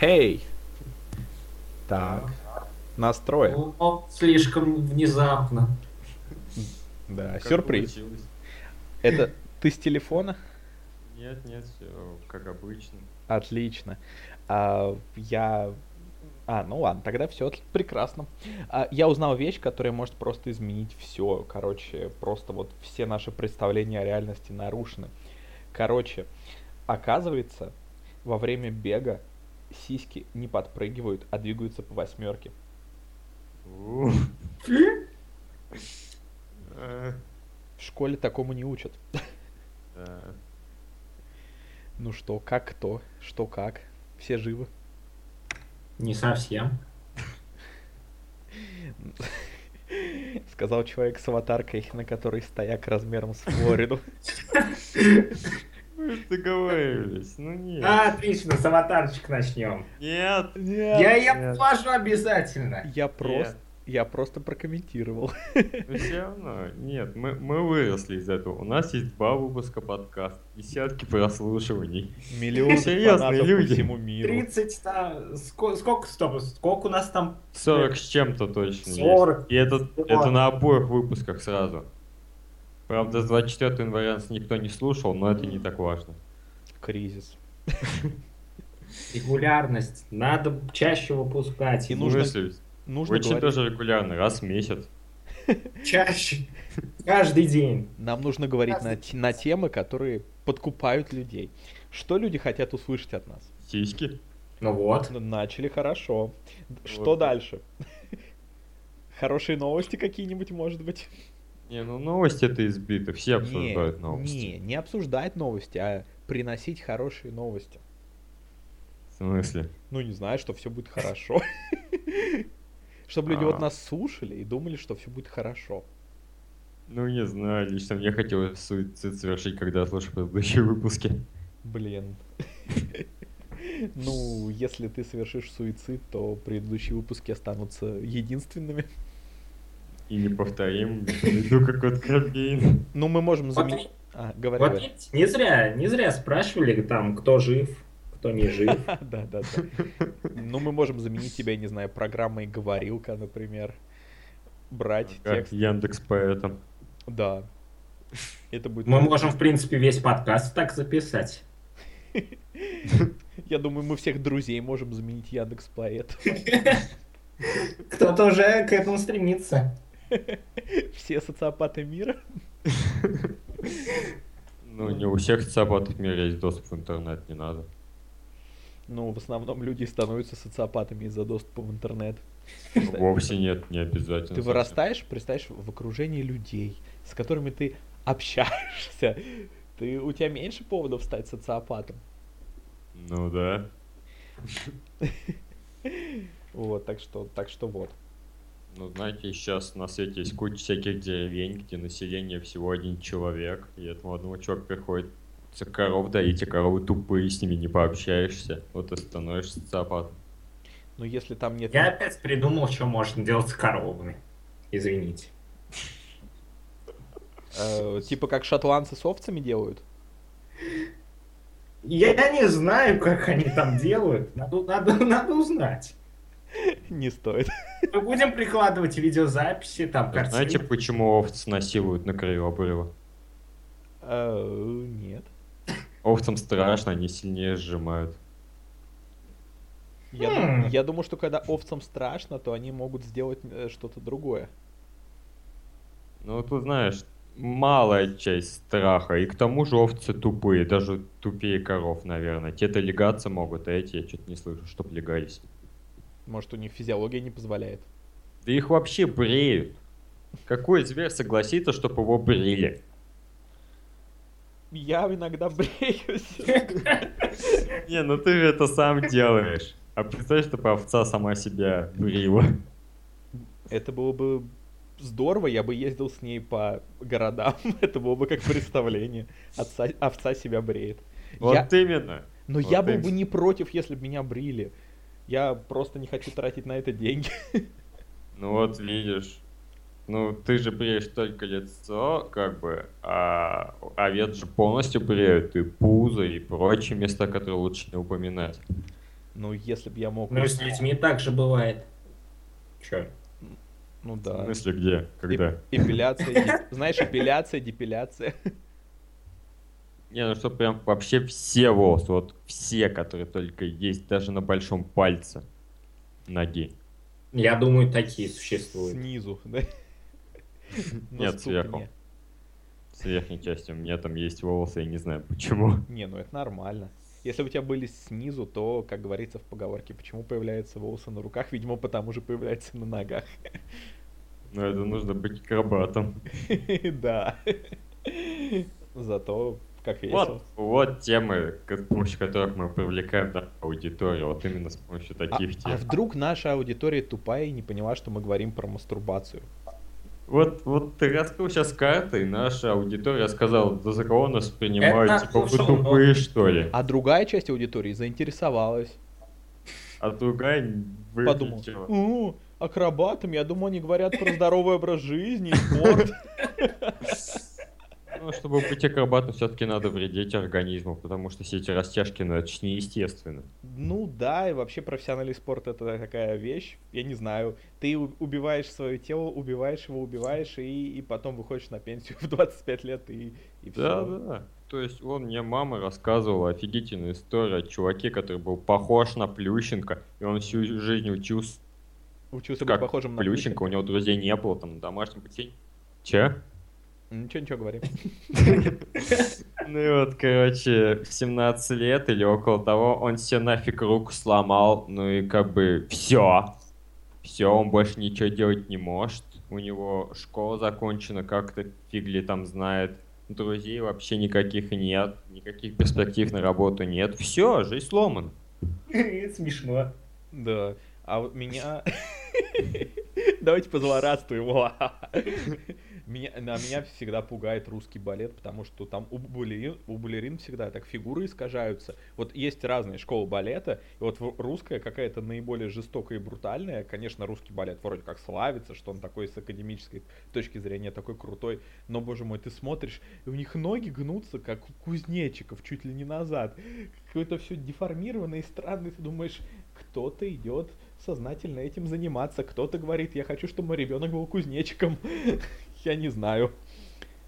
Эй! Так, настроим. Ну, слишком внезапно. Да, Как сюрприз. получилось? Это ты с телефона? Нет, нет, все как обычно. Отлично. А, я... А, ну ладно, тогда все прекрасно. А, я узнал вещь, которая может просто изменить все. Короче, просто вот все наши представления о реальности нарушены. Короче, оказывается, во время бега сиськи не подпрыгивают, а двигаются по восьмерке. В школе такому не учат. Ну что, как кто, что как, все живы. Не совсем. Сказал человек с аватаркой, на которой стояк размером с Флориду. Договаривались, ну нет. А, отлично, с аватарчик начнем. Нет. Я ее Нет. положу обязательно. Я просто, я просто прокомментировал. Но все равно, нет, мы, мы выросли из этого. У нас есть два выпуска подкаста, десятки прослушиваний. Миллионы Серьезные фанатов люди. по всему миру. 30 там, ско- сколько, стоп, сколько у нас там? 40 с чем-то точно 40. есть. И это, это на обоих выпусках сразу. Правда, с 24 января нас никто не слушал, но это не так важно. Кризис. Регулярность. Надо чаще выпускать. И нужно-? Нужно Очень говорить, даже регулярно, раз в месяц. Чаще. Каждый день. нам нужно говорить на, на темы, которые подкупают людей. Что люди хотят услышать от нас? Сиськи. Ну вот. Начали хорошо. Что Вот. дальше? Хорошие новости какие-нибудь, может быть? Не, ну новости это избито, все Не, обсуждают новости. не, не обсуждать новости, а приносить хорошие новости. В смысле? Ну, не знаю, что все будет хорошо. Чтобы люди вот А. нас слушали и думали, что все будет хорошо. Ну не знаю, лично мне хотелось суицид совершить, когда я слушал предыдущие выпуски. Блин. Ну, если ты совершишь суицид, то предыдущие выпуски останутся единственными. И неповторим, иду как вот Крабейн. Ну, мы можем заменить... А, говори, вот говори. видите, не зря, не зря спрашивали там, кто жив, кто не жив. Да, да, да. Ну, мы можем заменить тебя, я не знаю, программой говорилка, например. Брать текст. Яндекс поэтом. Да. Это будет... Мы можем, в принципе, весь подкаст так записать. Я думаю, мы всех друзей можем заменить Яндекс Поэт. Кто-то уже к этому стремится. Все социопаты мира. Ну, не у всех социопатов мира есть доступ в интернет, не надо. Ну, в основном люди становятся социопатами из-за доступа в интернет. Вовсе нет, не обязательно. Ты вырастаешь, представляешь, в окружении людей, с которыми ты общаешься. Ты, у тебя меньше поводов стать социопатом. Ну да. Вот, так что, так что вот. Ну, знаете, сейчас на свете есть куча всяких деревень, где население всего один человек, и этому одному человеку приходится коров доить, а коровы тупые, с ними не пообщаешься. Вот и становишься социопатом. Но если там нет... Я опять придумал, что можно делать с коровами. Извините. э, типа как шотландцы с овцами делают. Я не знаю, как они там делают. Надо, надо, надо узнать. Не стоит. Мы будем прикладывать видеозаписи, там, А Знаете, картинки. почему овцы насилуют на краю обрыва? Э, Нет. Овцам страшно, они сильнее сжимают. Я, Хм. я думаю, что когда овцам страшно, то они могут сделать э, что-то другое. Ну, тут знаешь, малая часть страха, и к тому же овцы тупые, даже тупее коров, наверное. Те-то легаться могут, а эти я что-то не слышу, чтоб легались. Может, у них физиология не позволяет. Да их вообще бреют. Какой зверь согласится, чтобы его брили? Я иногда бреюсь. Не, ну ты это сам делаешь. А представь, чтобы овца сама себя брила. Это было бы здорово, я бы ездил с ней по городам. Это было бы как представление. Отца, овца себя бреет. Вот Я- именно. Но Вот я был бы не против, если бы меня брили. Я просто не хочу тратить на это деньги. Ну вот видишь. Ну, ты же бреешь только лицо, как бы, а овец же полностью бреют и пузо, и прочие места, которые лучше не упоминать. Ну, если бы я мог... Ну, с людьми так же бывает. Че? Ну В да. смысле, где? Когда? Эп- Эпиляция, знаешь, эпиляция, депиляция. Не, ну что прям вообще все волосы, вот все, которые только есть, даже на большом пальце ноги. Я думаю, такие существуют. Снизу, да? Нет, сверху. С верхней части у меня там есть волосы, я не знаю почему. Не, ну это нормально. Если у тебя были снизу, то, как говорится в поговорке, почему появляются волосы на руках, видимо, потому же появляются на ногах. Но это нужно быть акробатом. Да. Зато как весело. Вот, вот темы, с помощью которых мы привлекаем нашу аудиторию, вот именно с помощью А, таких а тем. вдруг наша аудитория тупая и не поняла, что мы говорим про мастурбацию? Вот, вот ты раскрыл сейчас карты, и наша аудитория сказала, да за кого нас принимают, Это типа вы тупые что ли? А другая часть аудитории заинтересовалась. А другая Подумал, выключила. «О, акробатам, я думаю, они говорят про здоровый образ жизни и спорт. Ну, чтобы быть акробатом, все-таки надо вредить организму, потому что все эти растяжки, ну, это ж неестественно. Ну да, и вообще профессиональный спорт это такая вещь, я не знаю. Ты убиваешь свое тело, убиваешь его, убиваешь, и, и потом выходишь на пенсию в 25 лет, и, и все. Да, да. То есть, он мне мама рассказывала офигительную историю о чуваке, который был похож на Плющенко, и он всю жизнь учился Учился быть как похожим на Плющенко, у него друзей не было, там, на домашнем потении. Че? Ничего, ничего говори. Ну и вот, короче, в 17 лет или около того он себе нафиг руку сломал, ну и как бы все. Все, он больше ничего делать не может. У него школа закончена, как-то фигли там знает. Друзей вообще никаких нет, никаких перспектив на работу нет. Все, жизнь сломана. Это смешно. Да. А вот меня... Давайте позлорадствуем. Меня, на меня всегда пугает русский балет, потому что там у балерин, у балерин всегда так фигуры искажаются. Вот есть разные школы балета, и вот русская какая-то наиболее жестокая и брутальная. Конечно, русский балет вроде как славится, что он такой с академической точки зрения такой крутой. Но, боже мой, ты смотришь, и у них ноги гнутся, как у кузнечиков, чуть ли не назад. Какое-то все деформированное и странное. Ты думаешь, кто-то идет сознательно этим заниматься. Кто-то говорит, я хочу, чтобы мой ребенок был кузнечиком. Я не знаю.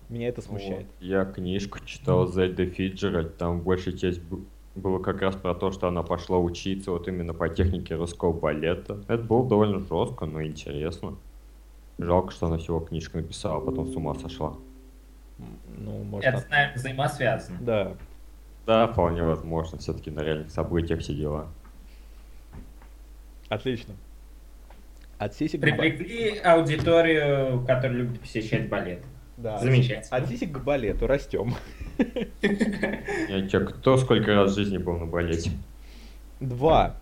Меня это смущает. Вот, Я книжку читал Зельда Фиджеральд, там большая часть было как раз про то, что она пошла учиться вот именно по технике русского балета. Это было довольно жестко, но интересно. Жалко, что она всего книжку написала, а потом с ума сошла. Ну, может, Это, наверное, взаимосвязано. Да. Да, вполне возможно, все-таки на реальных событиях все дела. Отлично. От сисек Привлекли аудиторию, которая любит посещать балет. Да. Замечательно. От сисек к балету растем. Я чё, кто сколько раз в жизни был на балете? Два.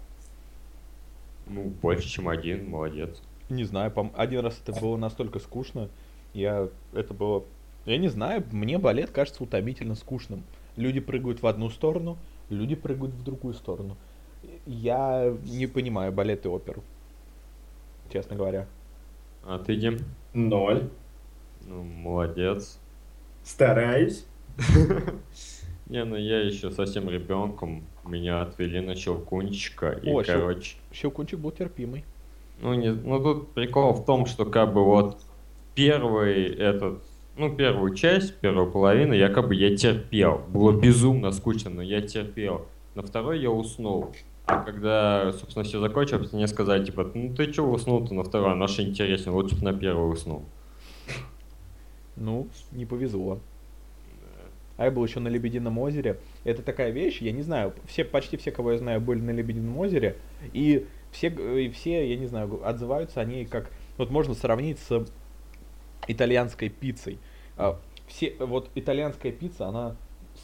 Ну, больше, чем один, молодец. Не знаю, пом- один раз это было настолько скучно. Я это было. Я не знаю, мне балет кажется утомительно скучным. Люди прыгают в одну сторону, люди прыгают в другую сторону. Я не понимаю балет и оперу. Честно говоря. А ты, Дим? Ноль. Ну, молодец. Стараюсь. Не, ну я еще совсем ребенком, меня отвели на щелкунчика, и, О, короче, Щелкунчик был терпимый. ну, не, ну тут прикол в том, что как бы вот первый этот, ну, первую часть, первую половину я как бы я терпел. Было безумно скучно, но я терпел. На второй я уснул. Когда, собственно, все закончилось, мне сказали, типа, ну ты че уснул-то на второй, а наш интересен, лучше бы на первый уснул. Ну, не повезло. А я был еще на Лебедином озере. Это такая вещь, я не знаю, все, почти все, кого я знаю, были на Лебедином озере. И все, г- и все, я не знаю, отзываются они как... Вот можно сравнить с итальянской пиццей. А, Все, вот итальянская пицца, она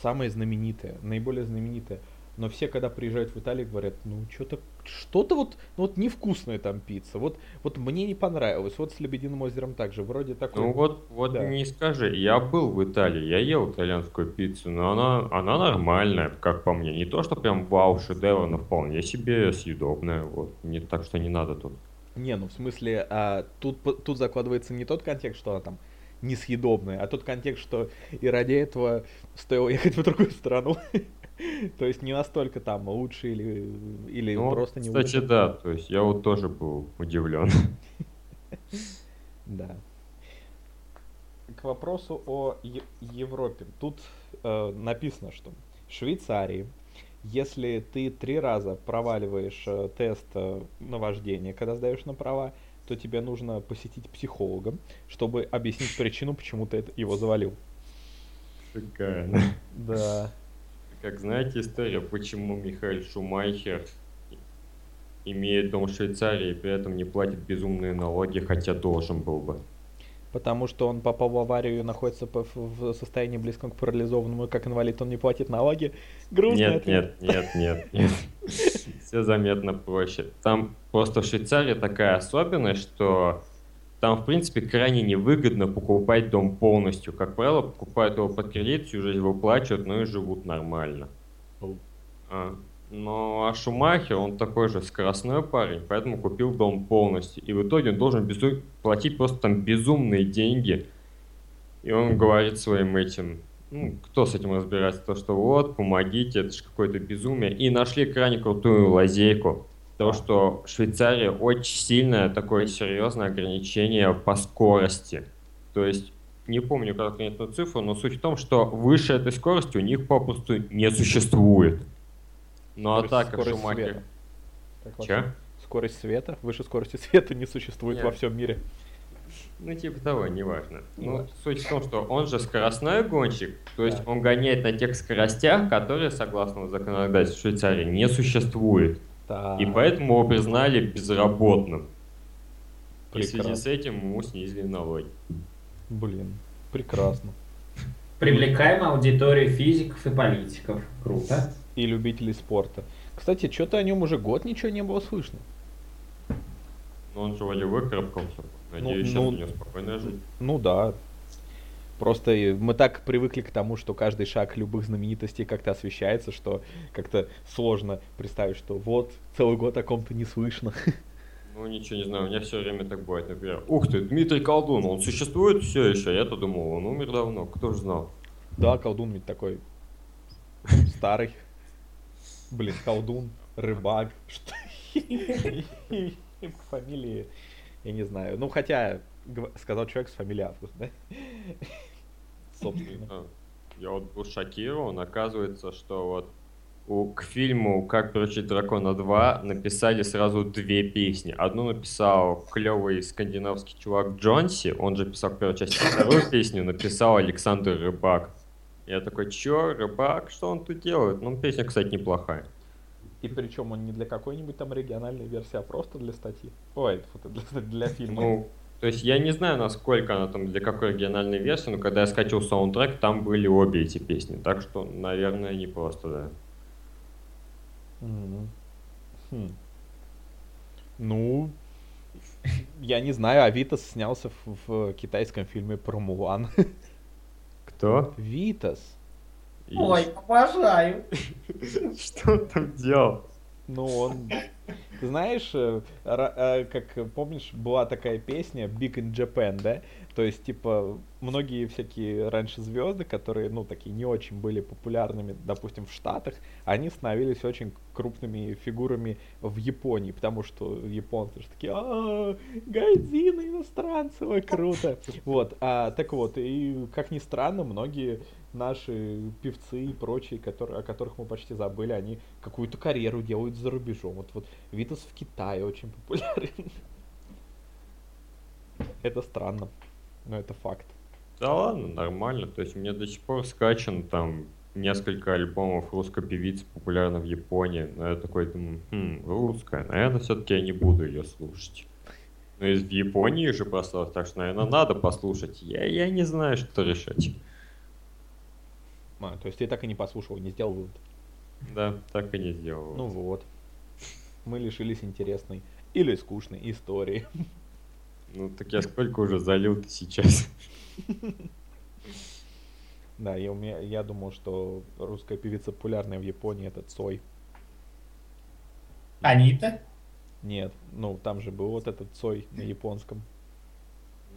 самая знаменитая, наиболее знаменитая. Но все, когда приезжают в Италию, говорят, ну что-то, что-то вот, ну вот невкусная там пицца. Вот, вот мне не понравилось. Вот с Лебединым озером также. Вроде такой... Ну вот, вот Да. не скажи, я был в Италии, я ел итальянскую пиццу, но она, она нормальная, как по мне. Не то, что прям вау, шедевр, но вполне себе съедобная. Вот. Не, так что не надо тут. Не, ну в смысле, а, тут, тут закладывается не тот контекст, что она там несъедобная, а тот контекст, что и ради этого стоило ехать в другую страну. То есть не настолько там лучше или, или Ну, просто не кстати, лучше. да, то есть я вот тоже был удивлен. Да. К вопросу о Е- Европе. Тут э, написано, что в Швейцарии, если ты три раза проваливаешь э, тест э, на вождение, когда сдаешь на права, то тебе нужно посетить психолога, чтобы объяснить причину, почему ты это- его завалил. Шикарно. Да. Как знаете историю, почему Михаил Шумайхер имеет дом в Швейцарии и при этом не платит безумные налоги, хотя должен был бы? Потому что он попал в аварию и находится в состоянии близком к парализованному, и как инвалид он не платит налоги. Грустный Нет, нет, нет, нет, нет. Все заметно проще. Там просто в Швейцарии такая особенность, что там, в принципе, крайне невыгодно покупать дом полностью. Как правило, покупают его под кредит, всю жизнь выплачивают, ну и живут нормально. А, но а Шумахер, он такой же скоростной парень, поэтому купил дом полностью. И в итоге он должен безу- платить просто там безумные деньги. И он говорит своим этим, ну, кто с этим разбирается, то что вот, помогите, это же какое-то безумие. И нашли крайне крутую лазейку. То, что в Швейцарии очень сильное такое серьезное ограничение по скорости. То есть, не помню конкретную цифру, но суть в том, что выше этой скорости у них попросту не существует. Ну а Скорость- так как скорость Шумахер... света. Так Че? Скорость света, выше скорости света не существует Нет. во всем мире. Ну, типа того, неважно. Ну, суть в том, что он же скоростной гонщик, то есть Да. он гоняет на тех скоростях, которые, согласно законодательству Швейцарии, не существует. Так, И поэтому его признали безработным. И в связи Прекрасно. с этим ему снизили налоги. Блин, прекрасно. Привлекаем аудиторию физиков и политиков. Круто. И любителей спорта. Кстати, что-то о нем уже год ничего не было слышно. Но он же вроде выкарабкался. Надеюсь, сейчас ну- у него спокойная жизнь. Ну да. Просто мы так привыкли к тому, что каждый шаг любых знаменитостей как-то освещается, что как-то сложно представить, что вот целый год о ком-то не слышно. Ну, ничего не знаю, у меня все время так бывает. Например, ух ты, Дмитрий Колдун, он существует все еще? Я-то думал, он умер давно, кто ж знал. Да, колдун ведь такой старый. Блин, колдун, рыбак. Что? Фамилии, я не знаю. Ну, хотя, сказал человек с фамилией Август, да? Собственно. А, Я вот был шокирован, оказывается, что вот у, к фильму «Как приручить дракона 2» написали сразу две песни. Одну написал клевый скандинавский чувак Джонси, он же писал первую часть, а вторую песню написал Александр Рыбак. Я такой, чё, Рыбак, что он тут делает? Ну, песня, кстати, неплохая. И причем он не для какой-нибудь там региональной версии, а просто для статьи. Ой, для, для фильма. Ну, то есть я не знаю, насколько она там, для какой региональной версии, но когда я скачал саундтрек, там были обе эти песни. Так что, наверное, не просто, да. Мгм. Хм. Ну, я не знаю, а Витас снялся в, в китайском фильме про Мулан. Кто? Витас. Ой, обожаю. Что он там делал? Ну, он... Ты знаешь, э, э, как помнишь, была такая песня Big in Japan, да? То есть, типа, многие всякие раньше звезды, которые, ну, такие не очень были популярными, допустим, в Штатах, они становились очень крупными фигурами в Японии, потому что японцы же такие, а гайдзины иностранцы, ой, круто. Вот, а, так вот, и, как ни странно, многие наши певцы и прочие, которые, о которых мы почти забыли, они какую-то карьеру делают за рубежом. Вот, вот Витас в Китае очень популярен. Это странно, но это факт. Да ладно, нормально. То есть мне до сих пор скачан там несколько альбомов русской певицы популярны в Японии. Но я такой думаю, хм, русская, наверное, все-таки я не буду ее слушать. Но из Японии же прославилась, так что, наверное, надо послушать. Я, я не знаю, что решать. А, то есть ты так и не послушал, не сделал вывод. Да, так и не сделал. Ну вот. Мы лишились интересной или скучной истории. Ну так я сколько уже залил сейчас. Да, я, у меня, я думал, что русская певица популярная в Японии это Цой. Анита? Нет, ну там же был вот этот Цой на японском.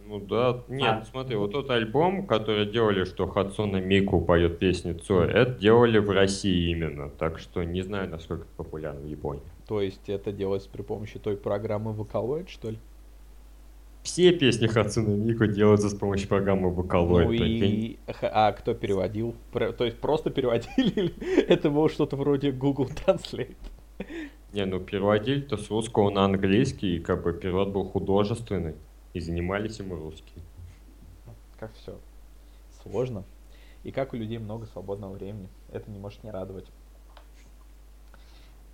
Ну да, нет, А. смотри, вот тот альбом, который делали, что Хацуна Мику поет песни Цой, это делали в России именно, так что не знаю, насколько это популярно в Японии. То есть это делается при помощи той программы Vocaloid, что ли? Все песни Хацуна Мику делаются с помощью программы Vocaloid, ну и... А кто переводил? То есть просто переводили? или Это было что-то вроде Google Translate? Не, ну переводили-то с русского на английский, и как бы перевод был художественный, и занимались им русские. Как все сложно. И как у людей много свободного времени. Это не может не радовать.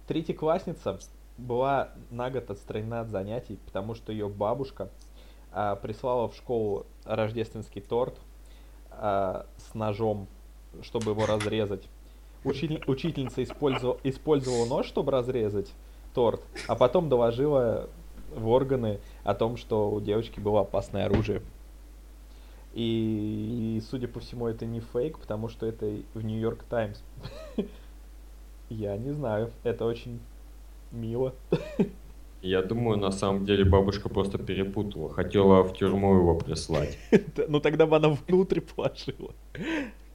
Третьеклассница была на год отстранена от занятий, потому что ее бабушка а, прислала в школу рождественский торт а, с ножом, чтобы его разрезать. Учитель- учительница использовала, использовала нож, чтобы разрезать торт, а потом доложила в органы о том, что у девочки было опасное оружие. И, и, судя по всему, это не фейк, потому что это в Нью-Йорк Таймс. Я не знаю, это очень мило. Я думаю, на самом деле бабушка просто перепутала, хотела в тюрьму его прислать. Ну тогда бы она внутрь положила.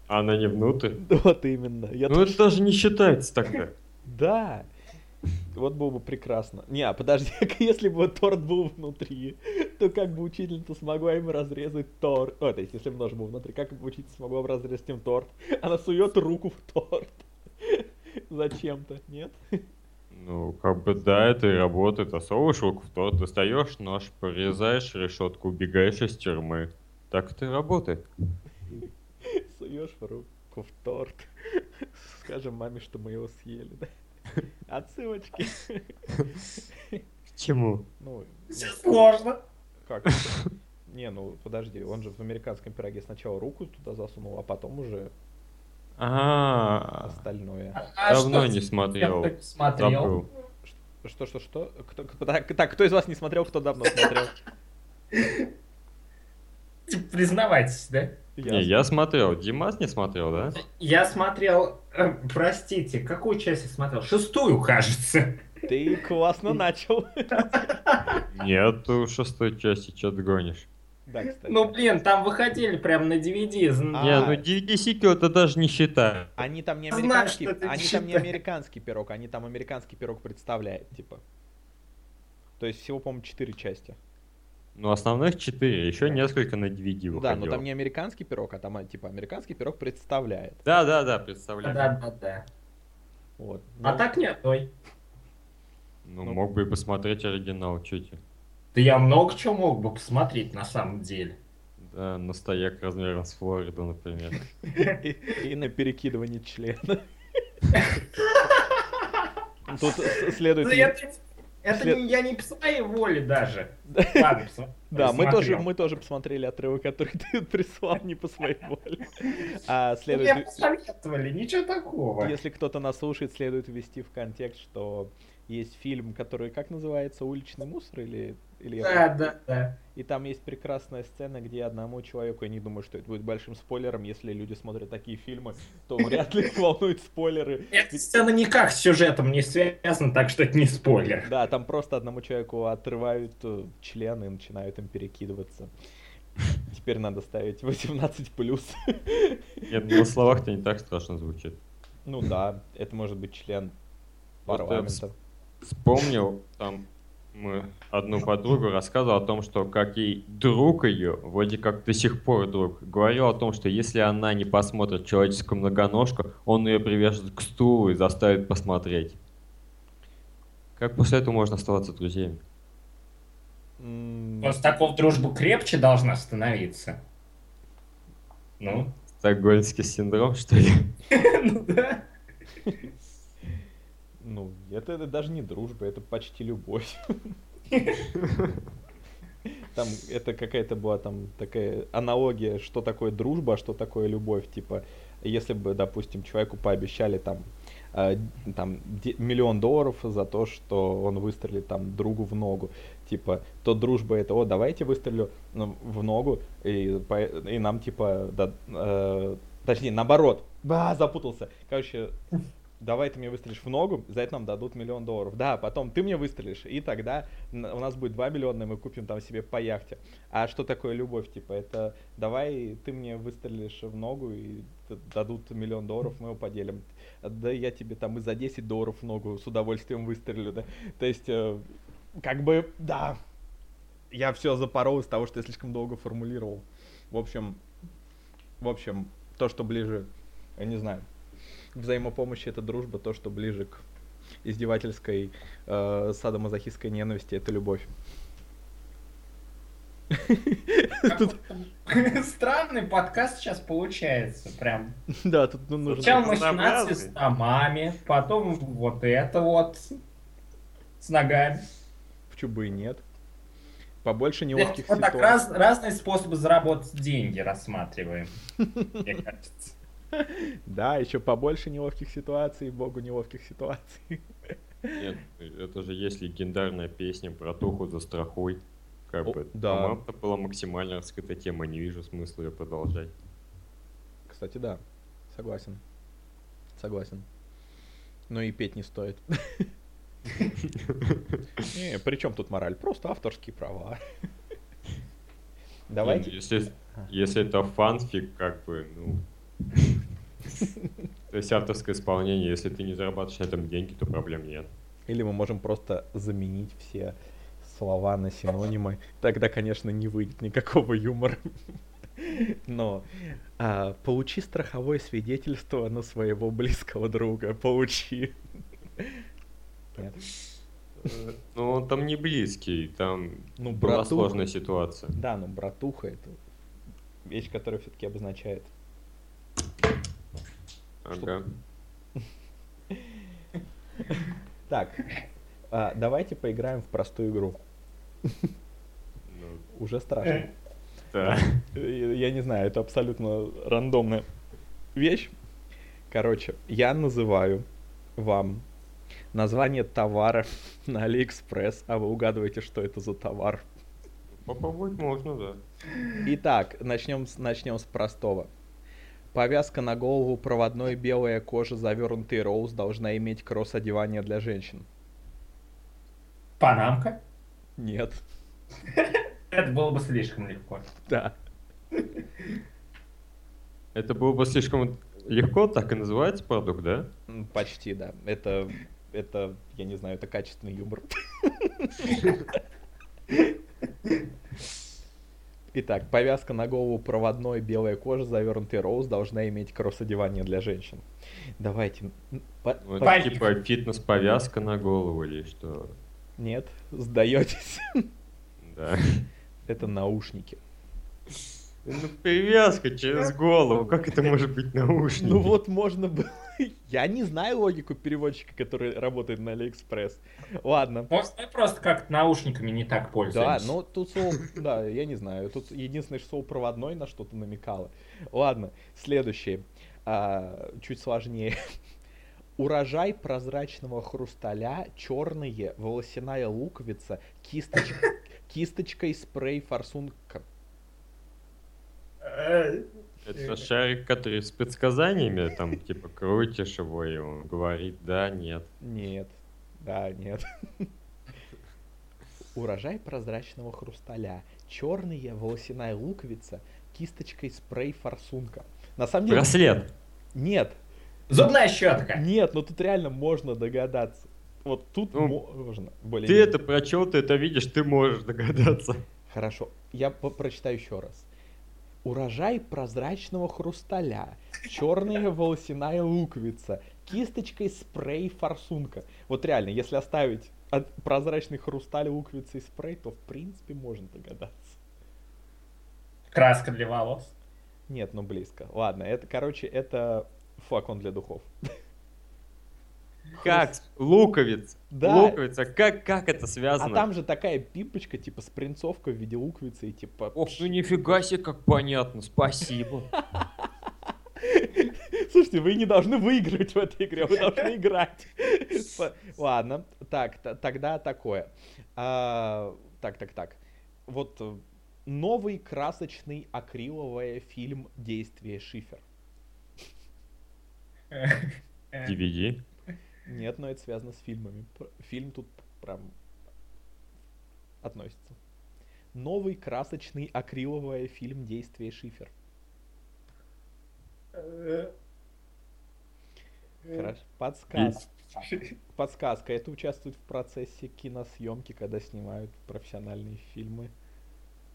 Она не внутрь? Вот именно. Ну это даже не считается тогда. Да. Вот было бы прекрасно. Не, а подожди, если бы торт был внутри, то как бы учительница смогла им разрезать торт? О, то есть, если бы нож был внутри, как бы учительница смогла бы разрезать им торт? Она сует руку в торт. Зачем-то, нет? Ну, как бы да, это и работает. Засовываешь руку в торт, достаешь нож, порезаешь решетку, убегаешь из тюрьмы. Так это и работает. Суешь руку в торт. Скажем маме, что мы его съели, да? Отсылочки. К чему? Ну, Все сложно. как это? Не, ну подожди, он же в американском пироге сначала руку туда засунул, а потом уже А, остальное. А давно не смотрел. смотрел? Что, что, что? Кто, кто- так, так, кто из вас не смотрел, кто давно смотрел? Типа, Признавайтесь, да? Не, я смотрел. Димас не смотрел, да? Я смотрел, э, простите, какую часть я смотрел? Шестую, кажется. Ты классно начал. Нету шестой части, что ты гонишь? Да, кстати. Ну, блин, там выходили прям на DVD. А. Не, ну DVD сиквел это даже не считаю. Они там не американский, они там не американский пирог, они там американский пирог представляют, типа. То есть всего, по-моему, четыре части. Ну, основных четыре, еще несколько на DVD выходило. Да, но там не американский пирог, а там, а, типа, американский пирог представляет. Да, да, да, представляю. Да, да, да. Вот. А Ну, так нет, ой. Ну, Ну. мог бы и посмотреть оригинал, тебе. Да я много чего мог бы посмотреть на самом деле. Да, на стояк размером с Флориду, например. И, на перекидывание члена. Тут следует... Это След- не- я не по своей воле даже. Да. Ладно. Да, мы тоже, мы тоже посмотрели отрывок, который ты прислал не по своей воле. А Мне следует, посоветовали, ничего такого. если кто-то нас слушает, следует ввести в контекст, что есть фильм, который, как называется, «Уличный мусор» или... или я Да, да, да. И там есть прекрасная сцена, где одному человеку, я не думаю, что это будет большим спойлером, если люди смотрят такие фильмы, то вряд ли их волнуют спойлеры. Эта сцена никак с сюжетом не связана, так что это не спойлер. Да, там просто одному человеку отрывают э, член и начинают им перекидываться. Теперь надо ставить 18 плюс. Нет, ну, на словах-то не так страшно звучит. Ну да, это может быть член Вот парламента. Вспомнил, там мы одну подругу рассказывал о том, что как и друг ее, вроде как до сих пор друг, говорил о том, что если она не посмотрит человеческую многоножку, он ее привяжет к стулу и заставит посмотреть. Как после этого можно оставаться друзьями? После такого дружба крепче должна становиться. Ну, Стокгольмский синдром, что ли? ну да. Ну, это, это даже не дружба, это почти любовь. Там это какая-то была там такая аналогия, что такое дружба, а что такое любовь. Типа, если бы, допустим, человеку пообещали там, э, там де- миллион долларов за то, что он выстрелит там другу в ногу. Типа, то дружба это, о, давайте выстрелю ну, в ногу, и, по- и нам типа, да, э, точнее, наоборот. Ба, запутался. Короче, давай ты мне выстрелишь в ногу, за это нам дадут миллион долларов. Да, потом ты мне выстрелишь, и тогда у нас будет 2 миллиона, и мы купим там себе по яхте. А что такое любовь? Типа, это давай ты мне выстрелишь в ногу, и дадут миллион долларов, мы его поделим. Да я тебе там и за 10 долларов в ногу с удовольствием выстрелю, да. То есть, э, как бы, да, я все запорол из того, что я слишком долго формулировал. В общем, в общем, то, что ближе, я не знаю, взаимопомощи это дружба, то, что ближе к издевательской э, садомазохистской ненависти, это любовь. Странный подкаст сейчас получается, прям. Да, тут ну, нужно... Сначала махинации с домами, потом вот это вот с ногами. Почему бы и нет? Побольше Вот неловких так ситуаций. раз- разные способы заработать деньги рассматриваем, мне кажется. Да, еще побольше неловких ситуаций, богу неловких ситуаций. Нет, это же есть легендарная песня про Туху застрахуй. Как О, бы, да. по-моему, это была максимально раскрытая тема, не вижу смысла ее продолжать. Кстати, да, согласен. Согласен. Но и петь не стоит. Не, при чем тут мораль? Просто авторские права. Давайте. ну, если, если это фанфик, как бы, ну... То есть авторское исполнение, если ты не зарабатываешь на этом деньги, то проблем нет. Или мы можем просто заменить все слова на синонимы. Тогда, конечно, не выйдет никакого юмора. Но а, получи страховое свидетельство на своего близкого друга. Получи. Ну, он там не близкий, там Ну, была братуха. сложная ситуация. Да, но братуха это вещь, которая все-таки обозначает. Ага. Так, а, давайте поиграем в простую игру. Ну, Уже страшно. да. Я не знаю, это абсолютно рандомная вещь. Короче, я называю вам название товара на Алиэкспресс, а вы угадываете, что это за товар. Попробовать можно, да. Итак, начнем с, начнем с простого. Повязка на голову, проводной белая кожа, завернутый роуз должна иметь кросс-одевание для женщин. Панамка? Нет. Это было бы слишком легко. Да. Это было бы слишком легко, так и называется продукт, да? Почти, да. Это, это, я не знаю, это качественный юмор. Итак, повязка на голову проводной, белая кожа, завернутый rose должна иметь кросс-одевание для женщин. Давайте. по- Ну, по- типа фитнес-повязка на голову или что? Нет, сдаетесь. Да. Это наушники. Ну, привязка через голову, как это может быть наушники? Ну вот можно было. Я не знаю логику переводчика, который работает на Алиэкспресс. Ладно. Может, мы просто как-то наушниками не так Да, пользуемся. ну тут слово, да, я не знаю. Тут единственное, что слово проводной на что-то намекало. Ладно, следующее. А, чуть сложнее. Урожай прозрачного хрусталя, черные, волосяная луковица, кисточ... кисточкой спрей форсунка. Это шарик, который с предсказаниями, там, типа, крутишь его, и он говорит, да, нет. Нет. Да, нет. Урожай прозрачного хрусталя, черная волосяная луковица, кисточкой спрей форсунка. На самом деле... Браслет. Нет, Зубная щетка. Нет, ну тут реально можно догадаться. Вот тут Ну, можно. Более Ты это прочел, ты это видишь, ты можешь догадаться. Хорошо, я по- прочитаю еще раз. Урожай прозрачного хрусталя, черная волосяная луковица, кисточкой спрей форсунка. Вот реально, если оставить от- прозрачный хрусталь, луковица и спрей, то в принципе можно догадаться. Краска для волос. Нет, ну близко. Ладно, это, короче, это флакон для духов. Как? Луковица. Да. Луковица. Как, как это А связано? там же такая пипочка, типа спринцовка в виде луковицы и типа... Ох, ну нифига себе, как понятно, спасибо. Слушайте, вы не должны выигрывать в этой игре, вы должны играть. По- Ладно, так, тогда такое. А, Так, так, так. Вот э, новый красочный акриловый фильм «Действие Шифер». Э, DVD. Нет, но это связано с фильмами. Фильм тут прям относится. Новый красочный акриловый фильм «Действие Шифер». Хорошо. Подсказ. Подсказка. Это участвует в процессе киносъемки, когда снимают профессиональные фильмы.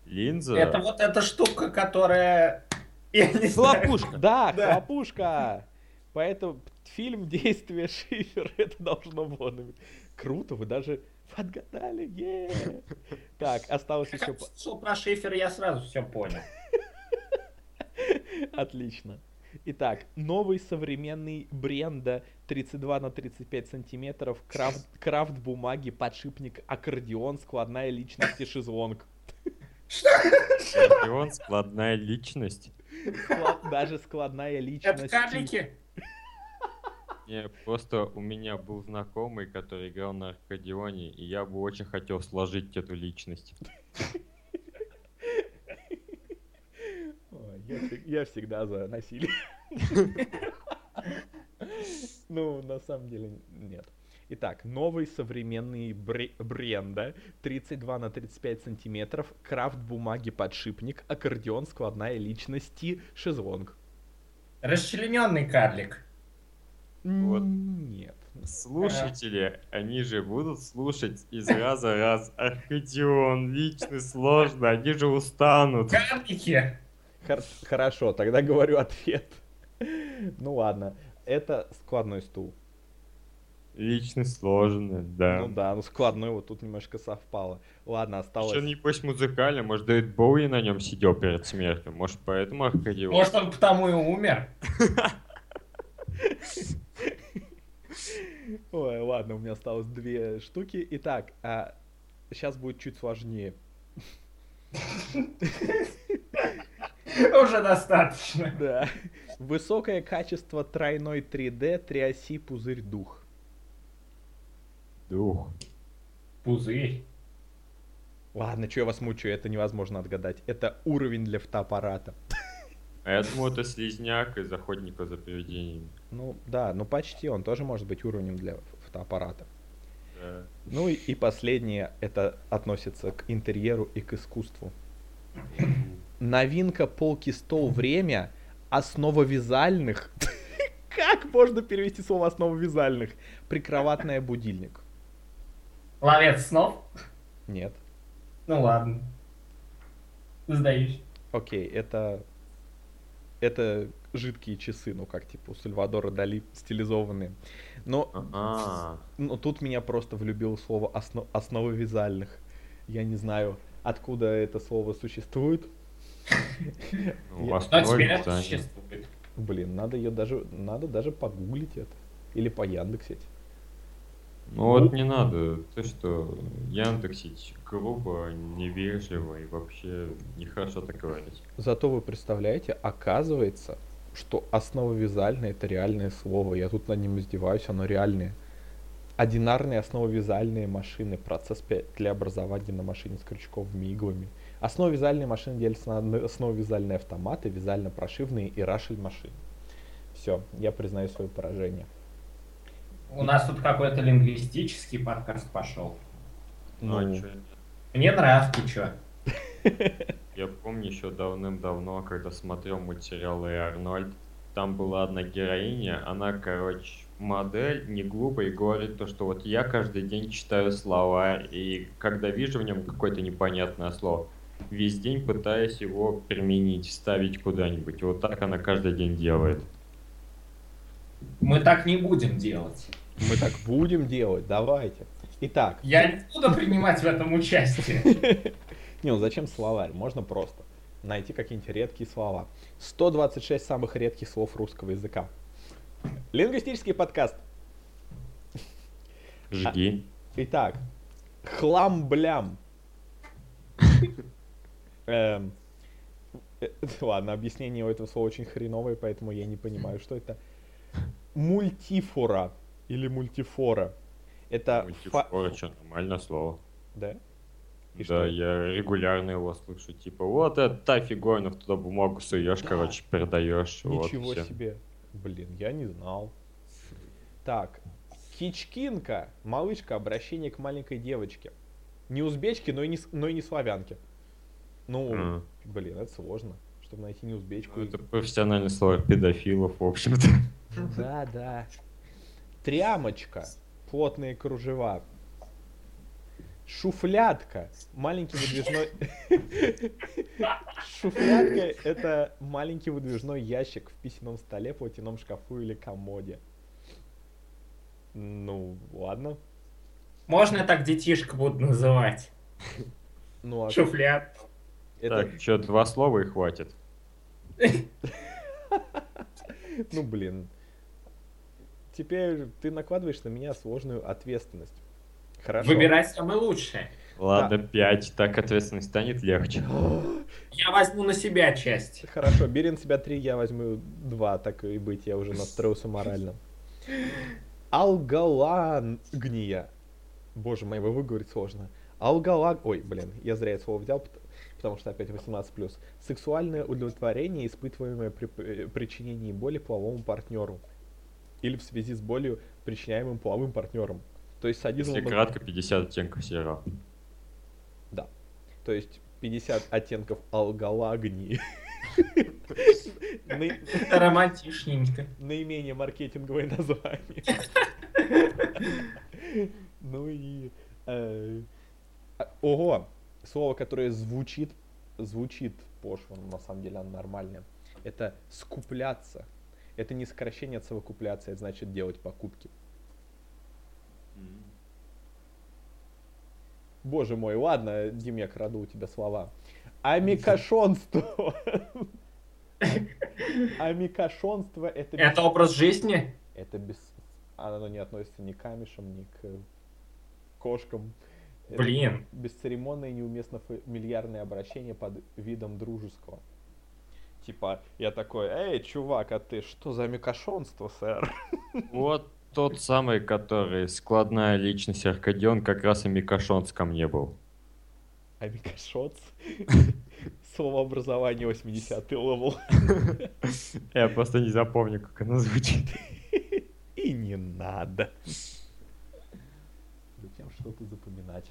Линза. Это вот эта штука, которая... Я не знаю. Хлопушка. Да, Да. хлопушка! Поэтому фильм «Действие Шифер» это должно было быть. Круто, вы даже отгадали, е Так, осталось еще... Как слышал про шифер, я сразу все понял. Отлично. Итак, новый современный Бренда 32 на 35 сантиметров, крафт, крафт бумаги, подшипник, аккордеон, складная личность и шезлонг. Аккордеон, складная личность. Склад- даже складная Это личность. и- карлики. Не, просто у меня был знакомый, который играл на аккордеоне, и я бы очень хотел сложить эту личность. Я, всег- я всегда за насилие. Ну, на самом деле, нет. Итак, новый современный бре- Бренда 32 на 35 сантиметров, крафт бумаги подшипник, аккордеон, складная личности, шезлонг. Расчлененный карлик. Вот. Нет. Слушатели, они же будут слушать из раза в раз аккордеон, личность сложно, они же устанут. Карлики. Хор- хорошо, тогда говорю ответ. Ну ладно, это складной стул. Личность сложная, да. Ну да, ну складной вот тут немножко совпало. Ладно, осталось... Еще небось музыкальный, может Дэвид Боуи на нем сидел перед смертью, может поэтому аккордеон. Может, он потому и умер. Ой, ладно, у меня осталось две штуки. Итак, а сейчас будет чуть сложнее. Уже достаточно. Да. Высокое качество тройной 3D, триоси, пузырь, дух. Дух. Пузырь. Ладно, что я вас мучаю, это невозможно отгадать. Это уровень для фотоаппарата. А я думал, это слизняк из охотника за привидениями. Ну да, ну почти, он тоже может быть уровнем для фотоаппарата. Да. Ну и, и последнее, это относится к интерьеру и к искусству. Новинка полки стол время основа вязальных. Как можно перевести слово основа вязальных? Прикроватная будильник. Ловец снов? Нет. Ну ладно. Сдаюсь. Окей, это... Это жидкие часы, ну как типа у Сальвадора Дали стилизованные. Но, но тут меня просто влюбило слово осно- основы вязальных. Я не знаю, откуда это слово существует. ну, у существует. Блин, надо ее даже, надо даже погуглить это. Или пояндексить. Ну вот не надо. То, что Яндексить грубо, невежливо и вообще нехорошо так говорить. Зато вы представляете, оказывается, что основа вязальная это реальное слово. Я тут над ним издеваюсь, оно реальное. Одинарные основовязальные машины. Процесс для образования на машине с крючковыми иглами. Основовязальные машины делятся на основовязальные автоматы, вязально-прошивные и рашель машины. Все, я признаю свое поражение. У нас тут какой-то лингвистический подкаст пошел. Ну, а Ну, Мне нравится, чё. Я помню еще давным-давно, когда смотрел мультсериал «Эй Арнольд», там была одна героиня, она, короче, модель, не глупая, и говорит то, что вот я каждый день читаю слова, и когда вижу в нем какое-то непонятное слово, весь день пытаюсь его применить, вставить куда-нибудь. Вот так она каждый день делает. Мы так не будем делать. мы так будем делать, давайте. Итак, Я не буду принимать в этом участие. Не, ну зачем словарь? Можно просто найти какие-нибудь редкие слова. 126 самых редких слов русского языка. Лингвистический подкаст. Жги. Итак, хлам-блям. Эм, э, Ладно, объяснение у этого слова очень хреновое, поэтому я не понимаю, что это. Мультифора или мультифора. Это... фа- Мультифора, что, нормальное слово. Да? И да, что? я регулярно его слышу. Типа, вот это та в туда бумагу суешь, короче, передаешь. вот, Ничего всё. себе. Блин, я не знал. Так, Кичкинка, малышка, обращение к маленькой девочке. Не узбечке, но и не, но и не славянке. Ну, А. блин, это сложно, чтобы найти не узбечку. Ну, Это профессиональный слово педофилов, в общем-то. Да, да. Трямочка, плотные кружева. Шуфлятка, маленький выдвижной... Шуфлятка — это маленький выдвижной ящик в письменном столе, платяном шкафу или комоде. Ну, ладно. Можно так детишек буду называть? Ну, а Шуфляд. это... Так, что, два слова и хватит. Ну, блин. Теперь ты накладываешь на меня сложную ответственность. Хорошо. Выбирай самое лучшее. Ладно, пять, так ответственность станет легче. Я возьму на себя часть. Хорошо, бери на себя три, я возьму два, так и быть, я уже настроился морально. Алгалангния. Боже мой, его выговорить сложно. Алгалаг... Ой, блин, я зря это слово взял, пот- потому что опять 18+. Сексуальное удовлетворение, испытываемое при э, причинении боли половому партнеру. Или в связи с болью, причиняемым половым партнером. То есть садизм... Если кратко, 50 оттенков серого. Да. То есть 50 оттенков алгалагнии. Наи- Романтичненько. Наименее маркетинговое название. Ну и... э, а, Ого! Слово, которое звучит, звучит пошло, но на самом деле оно нормальное. Это скупляться. Это не сокращение от совокупляции, это значит делать покупки. Боже мой, ладно, Дим, я краду у тебя слова. Амикошонство. Амикошонство это... Это образ жизни? Это без... Оно не относится ни к камешам, ни к кошкам. Блин. Бесцеремонное и неуместно фамильярное обращение под видом дружеского. Типа, я такой, эй, чувак, а ты что за микошонство, сэр? Вот тот самый, который складная личность Аркадион, как раз и Микошонц ко мне был. А микошоц? Словообразование 80-й левел. Я просто не запомню, как оно звучит. И не надо. Зачем что-то запоминать?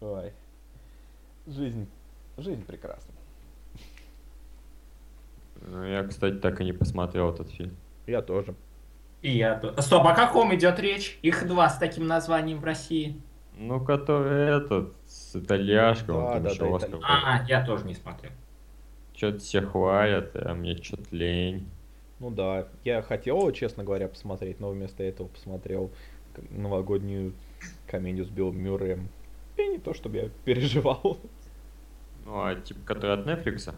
Ой. Жизнь, жизнь прекрасна. Ну, Я, кстати, так и не посмотрел этот фильм. Я тоже. И я тут. Стоп, о каком идет речь? Их два с таким названием в России. Ну, который этот, с итальяшкой, Да, он там да, еще да, Оскар. италь- А, я тоже не смотрел. Что-то все хвалят, а мне что-то лень. Ну да, я хотел, честно говоря, посмотреть, но вместо этого посмотрел новогоднюю комедию с Биллом Мюрреем. И не то, чтобы я переживал. Ну, а типа, который от Netflix?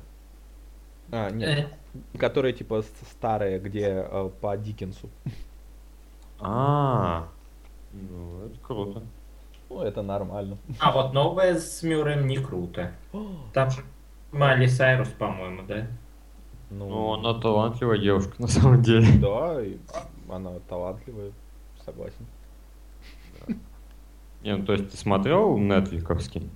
А, нет, Э, которые типа старые, где э, по Диккенсу. А, ну, это круто. Ну, это нормально. А вот новое с Мюрреем не круто. Там же Майли Сайрус, по-моему, да? Ну, она талантливая девушка, на самом деле. Да, и она талантливая, согласен. Не, ну, то есть ты смотрел Netflix?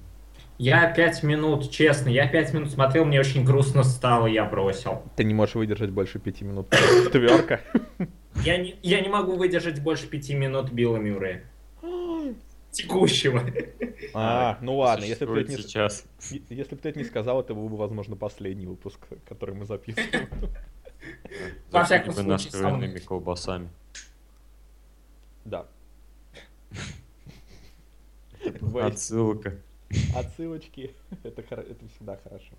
Я пять минут, честно, я пять минут смотрел, мне очень грустно стало, я бросил. Ты не можешь выдержать больше пяти минут. Тверка. Я не, я не могу выдержать больше пяти минут Билла Мюррея. Текущего. А, ну ладно, если бы ты Существует это не, сейчас. если бы ты это не сказал, это был бы, возможно, последний выпуск, который мы записываем. Во всяком случае, кровяными колбасами. Да. Отсылка. Отсылочки. Это, это всегда хорошо.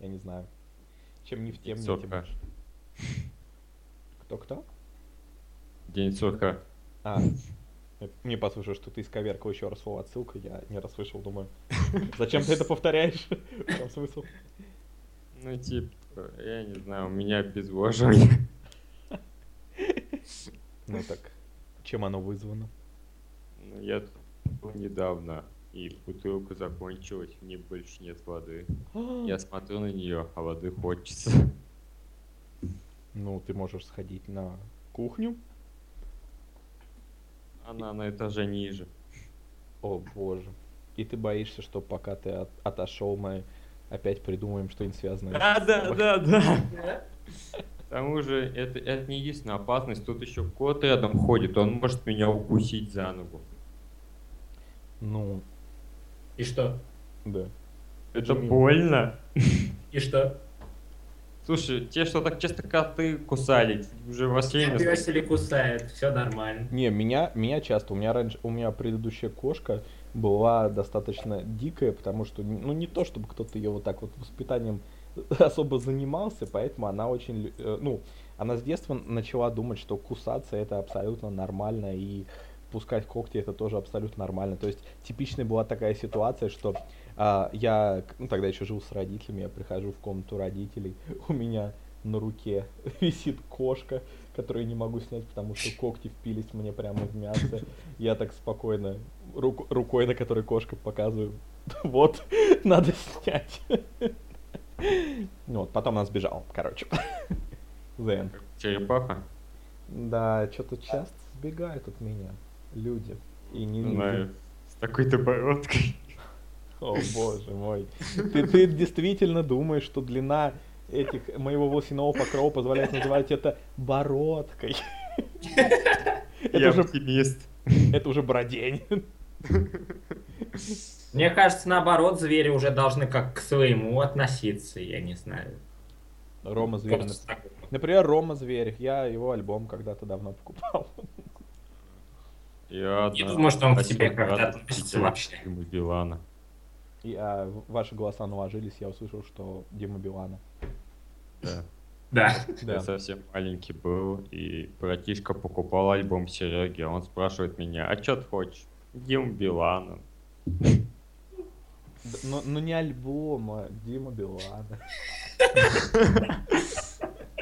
Я не знаю. Чем не в тем, не тем. Кто-кто? День сурка. А, я не послушал, что ты исковеркал еще раз слово отсылка, я не расслышал, думаю. Зачем ты это повторяешь? В чем смысл? Ну, типа, я не знаю, у меня обезвоживание. Ну так, чем оно вызвано? Ну, я недавно, и бутылка закончилась, в ней больше нет воды. Я смотрю на нее, а воды хочется. Ну, ты можешь сходить на кухню. Она на этаже ниже. О боже. И ты боишься, что пока ты от- отошел, мы опять придумаем что-нибудь связанное. Да, с да, да, да. К тому же, это, это не единственная опасность, тут еще кот рядом ходит, он может меня укусить за ногу. Ну, И что? да. Это Джимми. больно. И что? Слушай, те, что так часто коты кусали, уже время... Пёсель кусает, все нормально. Не, меня, меня часто, у меня раньше, у меня предыдущая кошка была достаточно дикая, потому что, ну, не то, чтобы кто-то ее вот так вот воспитанием особо занимался, поэтому она очень, э, ну, она с детства начала думать, что кусаться это абсолютно нормально, и пускать когти это тоже абсолютно нормально. То есть типичная была такая ситуация, что а, я, ну, тогда еще жил с родителями, я прихожу в комнату родителей, у меня на руке висит кошка, которую я не могу снять, потому что когти впились мне прямо в мясо. Я так спокойно рук- рукой, на которой кошка показываю, вот, надо снять. Ну вот, потом она сбежала, короче. End. Черепаха? Да, что-то часто сбегают от меня люди. И не. Знаю. С такой-то бородкой. О боже мой. Ты, ты действительно думаешь, что длина этих моего волосяного покрова позволяет называть это бородкой? Это Я уже, оптимист. это уже бродень. Мне кажется, наоборот, звери уже должны как к своему относиться, я не знаю. Рома Зверь. Например, Рома Зверь. Я его альбом когда-то давно покупал. Я Не думаю, что он к тебе брата относится вообще. Диму Билана. И а, ваши голоса наложились, я услышал, что Дима Билана. Да. Да. Да. Я совсем маленький был, и братишка покупал альбом Сереги, а он спрашивает меня, а что ты хочешь? Диму Билана. Д- Ну, ну не альбом, а Дима Билана.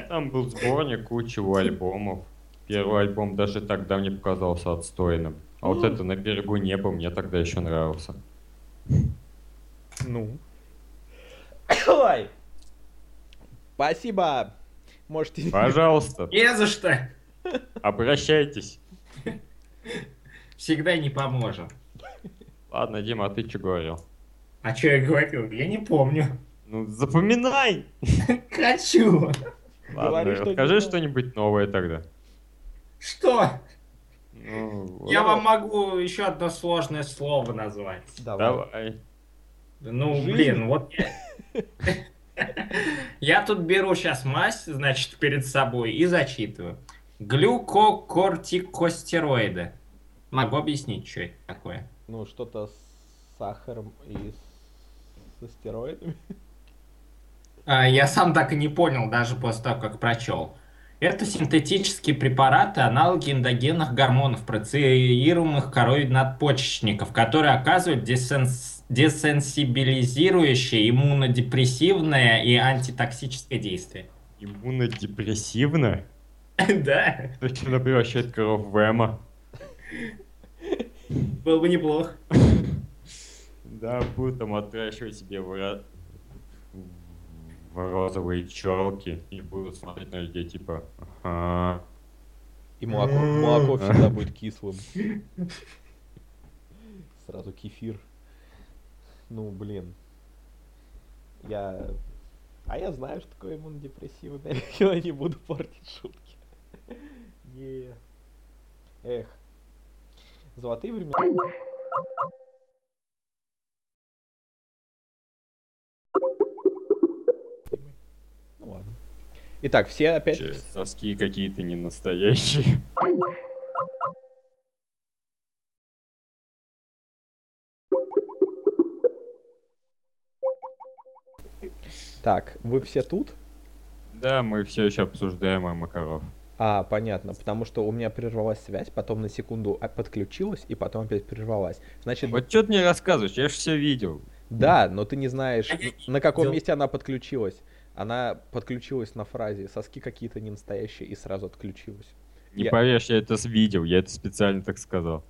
Там был сборник куча его альбомов. Первый альбом даже тогда мне показался отстойным. А вот это «На берегу неба» мне тогда еще нравился. Ну. Ой. Спасибо. Можете... Пожалуйста, Не за что. обращайтесь. Всегда не поможем. Ладно, Дима, а ты что говорил? А что я говорил? Я не помню. Ну, запоминай! Хочу. Говори, Ладно, что расскажи что-нибудь новое тогда. Что? Ну, Я вам могу еще одно сложное слово назвать. Давай. Давай. Ну, Жизнь. блин, вот я... Я тут беру сейчас мазь, значит, перед собой и зачитываю. Глюкокортикостероиды. Могу объяснить, что это такое? Ну, что-то с сахаром и со стероидами. А, Я сам так и не понял, даже после того, как прочел. Это синтетические препараты, аналоги эндогенных гормонов, процеируемых корой надпочечников, которые оказывают десенс- десенсибилизирующее, иммунодепрессивное и антитоксическое действие. Иммунодепрессивно? Да, она превращает коров в эмо? было бы неплохо. Да, будут там отращивать себе в, ро- в розовые челки и будут смотреть на людей типа ага. И молоко, молоко всегда будет кислым. Сразу кефир. Ну, блин. Я... А я знаю, что такое иммунодепрессивное. Я не буду портить шутки. Не. Эх. Золотые времена. Итак, все опять... Че, Соски какие-то не настоящие. Так, вы все тут? Да, мы все еще обсуждаем эмо коров. А, понятно, потому что у меня прервалась связь, потом на секунду а- подключилась, и потом опять прервалась. Значит, Вот что ты мне рассказываешь? Я же все видел. да, но ты не знаешь, на каком месте она подключилась. Она подключилась на фразе «соски какие-то не настоящие» и сразу отключилась. Не Я- поверишь, я это видел, я это специально так сказал.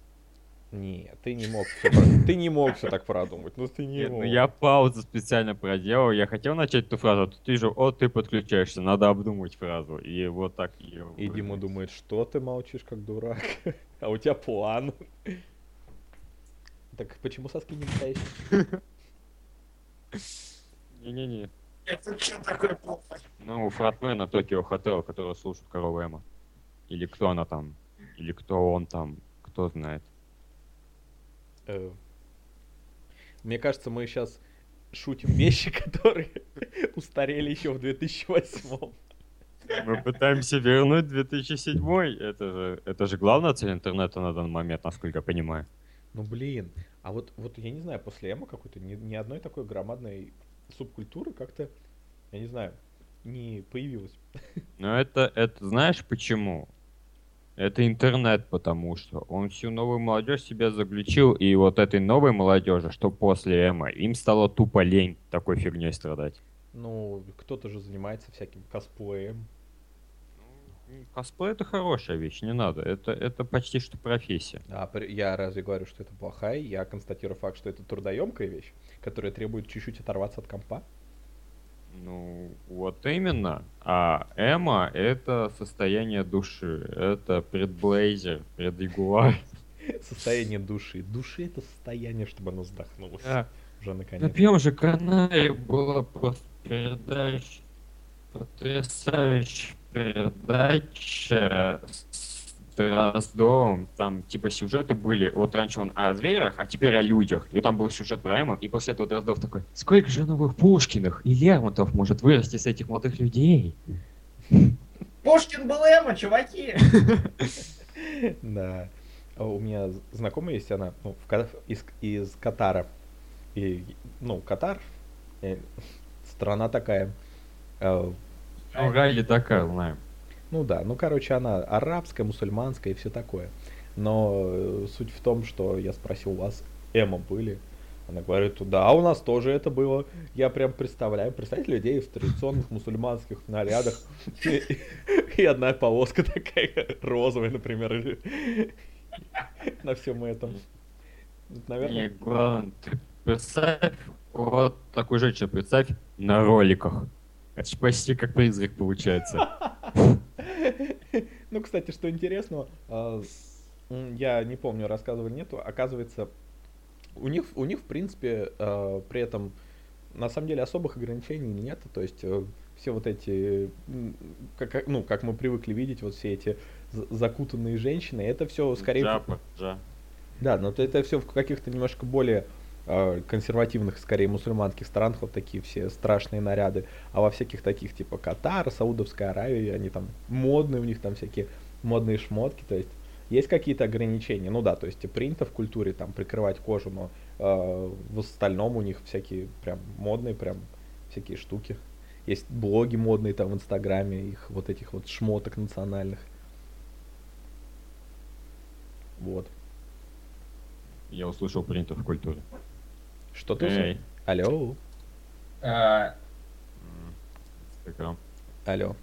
Нет, ты не мог все ты не мог все так продумать, ну ты не Нет, ну мог. я паузу специально проделал, я хотел начать эту фразу, а тут вижу, о, ты подключаешься, надо обдумать фразу. И вот так её И Дима думает, что ты молчишь как дурак, а у тебя план. Так почему соски не настоящие? Не-не-не. Это что такое плохо? Ну, фронтмена Токио Хотел, который слушает корову Эма. Или кто она там. Или кто он там. Кто знает. Э, Мне кажется, мы сейчас шутим вещи, которые устарели еще в 2008. Мы пытаемся вернуть 2007 Это же, это же главная цель интернета на данный момент, насколько я понимаю. Ну блин, а вот, вот я не знаю, после эмо какой-то ни, ни одной такой громадной субкультуры как-то, я не знаю, не появилось. Но это, это знаешь почему? Это интернет, потому что он всю новую молодежь себя заключил, и вот этой новой молодежи, что после эмо, им стало тупо лень такой фигней страдать. Ну, кто-то же занимается всяким косплеем. М, Косплей это хорошая вещь, не надо. Это, это почти что профессия. А я разве говорю, что это плохая? Я констатирую факт, что это трудоемкая вещь, которая требует чуть-чуть оторваться от компа. Ну, вот именно. А эмо это состояние души. Это предблейзер, предрегуляр. Состояние души. Души это состояние, чтобы оно вздохнулось. Да. Уже На наконец. первом же канале была просто передача, потрясающая передача с Дроздовым. Там типа сюжеты были, вот раньше он о зверях, а теперь о людях. И там был сюжет про Эмо, и после этого Дроздов такой, сколько же новых Пушкиных и Лермонтов может вырасти с этих молодых людей? Пушкин был эмо, чуваки! Да. А У меня знакомая есть, она ну, в из, из Катара. И, ну, Катар, э, страна такая. э, Ну, Райли Дакар, знаем. Ну да, ну короче, она арабская, мусульманская и все такое. Но э, суть в том, что я спросил, у вас эмо были? Она говорит, да, у нас тоже это было. Я прям представляю, представьте людей в традиционных мусульманских нарядах. И, и одна полоска такая розовая, например, на всем этом. Наверное, главное, ты представь, вот такую женщину представь на роликах. Это почти как призрак получается. Ну, кстати, что интересно, а, я не помню, рассказывали нету, оказывается, у них, у них, в принципе, а, при этом, на самом деле, особых ограничений нет, то есть э, все вот эти, как, ну, как мы привыкли видеть, вот все эти за- закутанные женщины, это все скорее... Джапа, джа. Да, но это все в каких-то немножко более консервативных, скорее, мусульманских странах, вот такие все страшные наряды. А во всяких таких, типа Катар, Саудовская Аравия, они там модные, у них там всякие модные шмотки, то есть есть какие-то ограничения. Ну да, то есть принято в культуре там прикрывать кожу, но э, в остальном у них всякие прям модные, прям всякие штуки. Есть блоги модные там в Инстаграме, их вот этих вот шмоток национальных. Вот. Я услышал принято в культуре. Что ты? Эй, Алло. Инстаграм. Алло.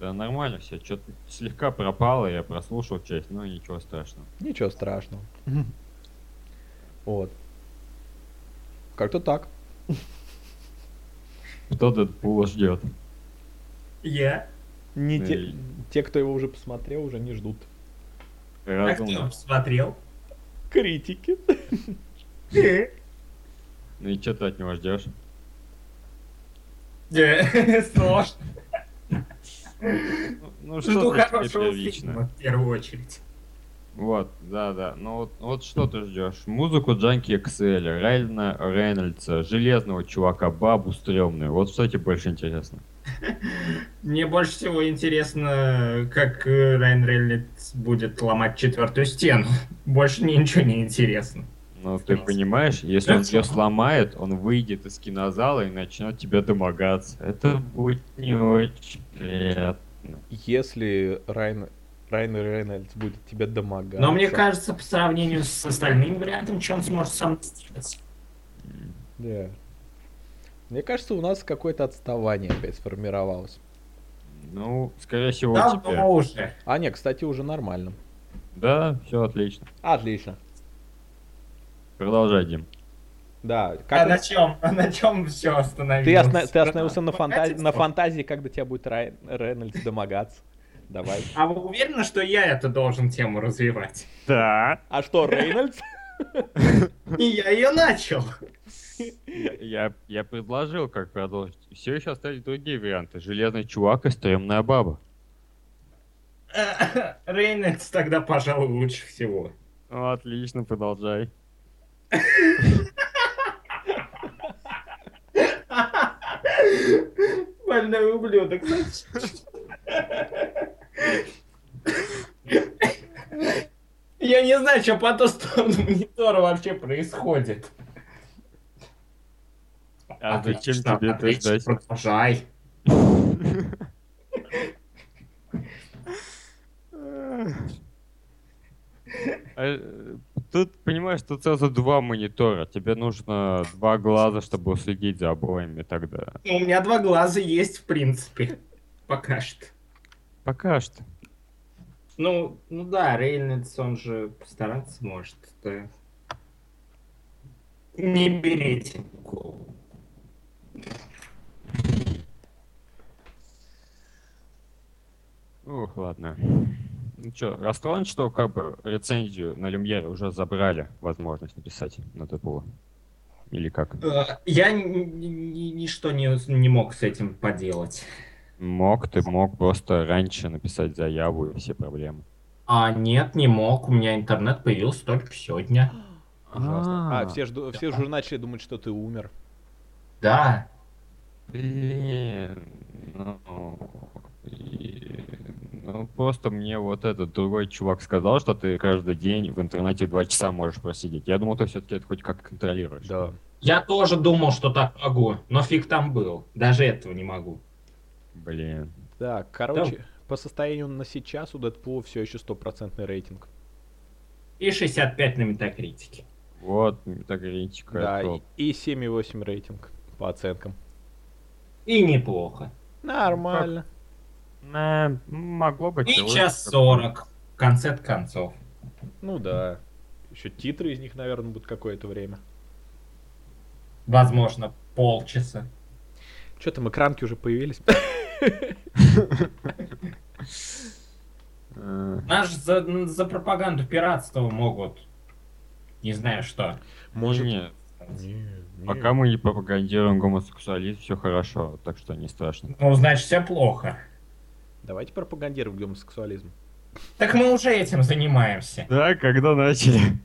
Да нормально все, что-то слегка пропало, я прослушал часть, но ничего страшного. Ничего страшного. Вот. Как-то так. Кто Дэдпула ждет? Я? Не те, те, кто его уже посмотрел, уже не ждут. А кто Разумно. посмотрел? Критики. Ну и что ты от него ждешь? Сложно. Ну, ну что ты хорошего первично? в первую очередь. Вот, да, да. Ну вот, вот что ты ждешь? Музыку Джанки XL, Райана Рейнольдса, железного чувака, бабу стрёмную. Вот что тебе больше интересно? Мне больше всего интересно, как э, Райан Рейнольдс будет ломать четвертую стену. Больше мне ничего не интересно. Ну, ты понимаешь, если он ее сломает, он выйдет из кинозала и начнет тебя домогаться. Это будет не очень приятно. Если Райан, Райан Рейнольдс будет тебя домогаться. Но мне кажется, по сравнению с остальным вариантом, что он сможет сам сделать. Да. Мне кажется, у нас какое-то отставание опять сформировалось. Ну, скорее всего, у Давно тебя. уже. А, не, кстати, уже нормально. Да, все отлично. Отлично. Продолжай, Дим. Да, А как на чем? А на чем все остановилось? ты, осна- ты остановился на, фанта- Богатство? на фантазии, когда тебя будет Райан Рейнольдс домогаться. Давай. А вы уверены, что я это должен тему развивать? Да. А что, Рейнольдс? И я ее начал. Я, я, я предложил, как продолжить. Все еще остались другие варианты. Железный чувак и стрёмная баба. Рейнольдс тогда, пожалуй, лучше всего. Ну, отлично, продолжай. Больной ублюдок. Я не знаю, что по ту сторону монитора вообще происходит. А зачем Отлично, тебе это ждать? Продолжай. Тут, понимаешь, тут сразу два монитора. Тебе нужно два глаза, чтобы уследить за обоими тогда. У меня два глаза есть, в принципе. Пока что. Пока что. Ну, ну да, Рейнольдс, он же постараться может. да. Не берите голову. Ух, ладно. Ну чё, расстроен, что как бы рецензию на Люмьере уже забрали возможность написать на ТПУ? Или как? Э, Я ни- ни- ни- ничто не, не мог с этим поделать. Мог, ты мог просто раньше написать заяву и все проблемы. А нет, не мог. У меня интернет появился только сегодня. Ужасно. А, А. все, жду- все уже начали думать, что ты умер. Да. Блин, ну, и- ну просто мне вот этот другой чувак сказал, что ты каждый день в интернете два часа можешь просидеть. Я думал, ты все-таки это хоть как контролируешь. Да. Я тоже думал, что так могу, но фиг там был. Даже этого не могу. Блин. Так, короче, по состоянию на сейчас у Дэдпула все еще стопроцентный рейтинг. И 65 на метакритике. Вот, метакритика. Да, и, топ. и 7,8 рейтинг по оценкам. И неплохо. Нормально. Э, могло быть. И час 40. В конце концов. Ну да. Еще титры из них, наверное, будут какое-то время. Возможно, полчаса. Что там, экранки уже появились? Э, Нас ж за, за пропаганду пиратства могут. Не знаю что. Может... не, Не, не. Пока мы не пропагандируем гомосексуализм, все хорошо, так что не страшно. Ну, значит, все плохо. Давайте пропагандируем гомосексуализм. Так мы уже этим занимаемся. Да, когда начали?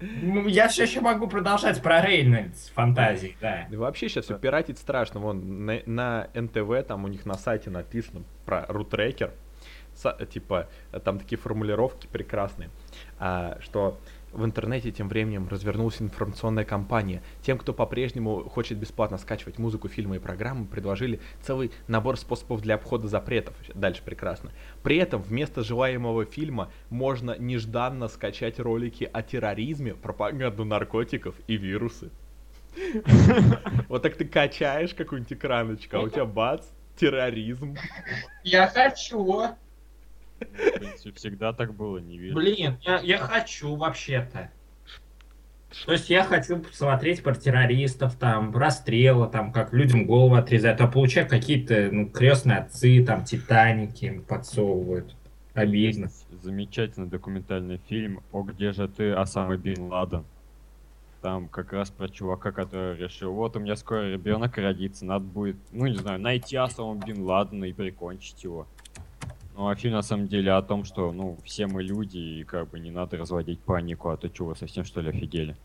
Ну, Я все еще могу продолжать про Рейнольдс фантазии, да. Да вообще сейчас все пиратить страшно. Вон на, на НТВ там у них на сайте написано про рутрекер. Са- типа там такие формулировки прекрасные, а, что в интернете тем временем развернулась информационная кампания. Тем, кто по-прежнему хочет бесплатно скачивать музыку, фильмы и программы, предложили целый набор способов для обхода запретов. Дальше прекрасно. При этом вместо желаемого фильма можно нежданно скачать ролики о терроризме, пропаганду наркотиков и вирусы. Вот так ты качаешь какую-нибудь экраночку, а у тебя бац, терроризм. Я хочу. В принципе, всегда так было, не вижу. Блин, я, я хочу вообще-то. То есть я хочу посмотреть про террористов, там, расстрелы, там, как людям голову отрезают, а получаю какие-то, ну, крестные отцы, там, Титаники им подсовывают. Обидно. Есть замечательный документальный фильм «О, где же ты, Осама Бин Ладен». Там как раз про чувака, который решил, вот у меня скоро ребенок родится, надо будет, ну не знаю, найти Осама Бин Ладена и прикончить его. Ну а фильм на самом деле о том, что, ну, все мы люди, и как бы не надо разводить панику, а то что, вы совсем что ли офигели?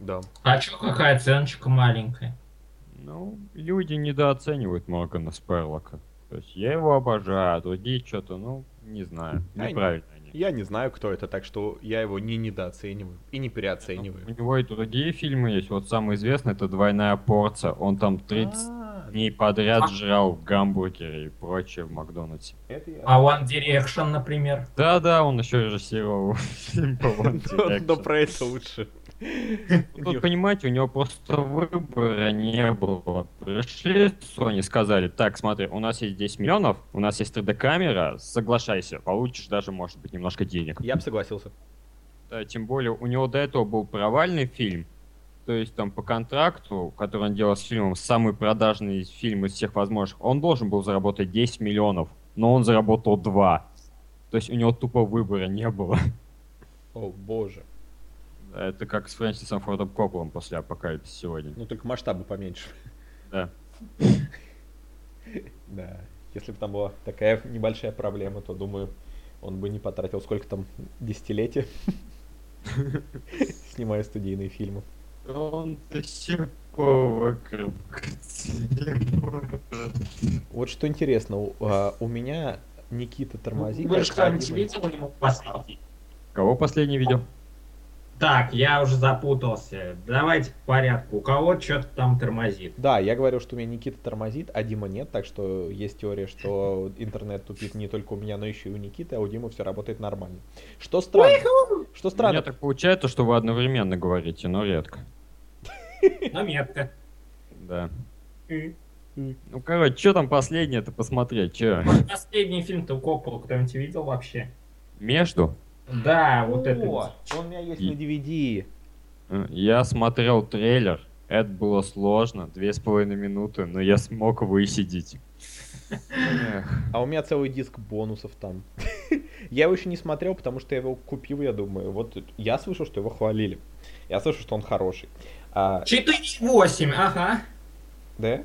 Да. А чё, какая оценочка маленькая? Ну, люди недооценивают Моргана Сперлока. То есть я его обожаю, а другие что-то, ну, не знаю, неправильно они. Я не знаю, кто это, так что я его не недооцениваю и не У переоцениваю. него и другие фильмы есть. Вот самый известный это «Двойная порция». Он там 30 А, дней подряд жрал гамбургеры и прочее в Макдональдсе. А One Direction, например? Да-да, он еще режиссировал фильм по One Но- Но Direction. про это лучше. Тут, понимаете, у него просто выбора не было. Пришли Sony, сказали, так, смотри, у нас есть 10 миллионов, у нас есть 3D-камера, соглашайся, получишь даже, может быть, немножко денег. Я бы согласился. Да, тем более, у него до этого был провальный фильм. То есть там по контракту, который он делал с фильмом, самый продажный фильм из всех возможных, он должен был заработать 10 миллионов, но он заработал 2. То есть у него тупо выбора не было. О, боже. Это как с Фрэнсисом Фордом Копполом после Апокалипсиса сегодня. Ну, только масштабы поменьше. Да. Да. Если бы там была такая небольшая проблема, то, думаю, он бы не потратил сколько там десятилетий, снимая студийные фильмы. Он до сих пор вокруг. Вот что интересно, у, а, у меня Никита тормозит. Вы же кто-нибудь видел его последний? Кого последний видел? Так, я уже запутался. Давайте по порядку. У кого что-то там тормозит. Да, я говорю, что у меня Никита тормозит, а Дима нет, так что есть теория, что интернет тупит не только у меня, но еще и у Никиты, а у Димы все работает нормально. Что странно. Что У странно. меня так получается, что вы одновременно говорите, но редко. Но метко. Да. Ну, короче, что там последнее-то посмотреть? Че? Последний фильм-то у Коппола кто-нибудь видел вообще? Между? Да, вот это. О, он у меня есть на DVD. Э, Я смотрел трейлер. Это было сложно, две с половиной минуты, но я смог высидеть. А у меня целый диск бонусов там. Я его еще не смотрел, потому что я его купил, я думаю. Вот я слышал, что его хвалили. Я слышал, что он хороший. А, 4,8, ага. да?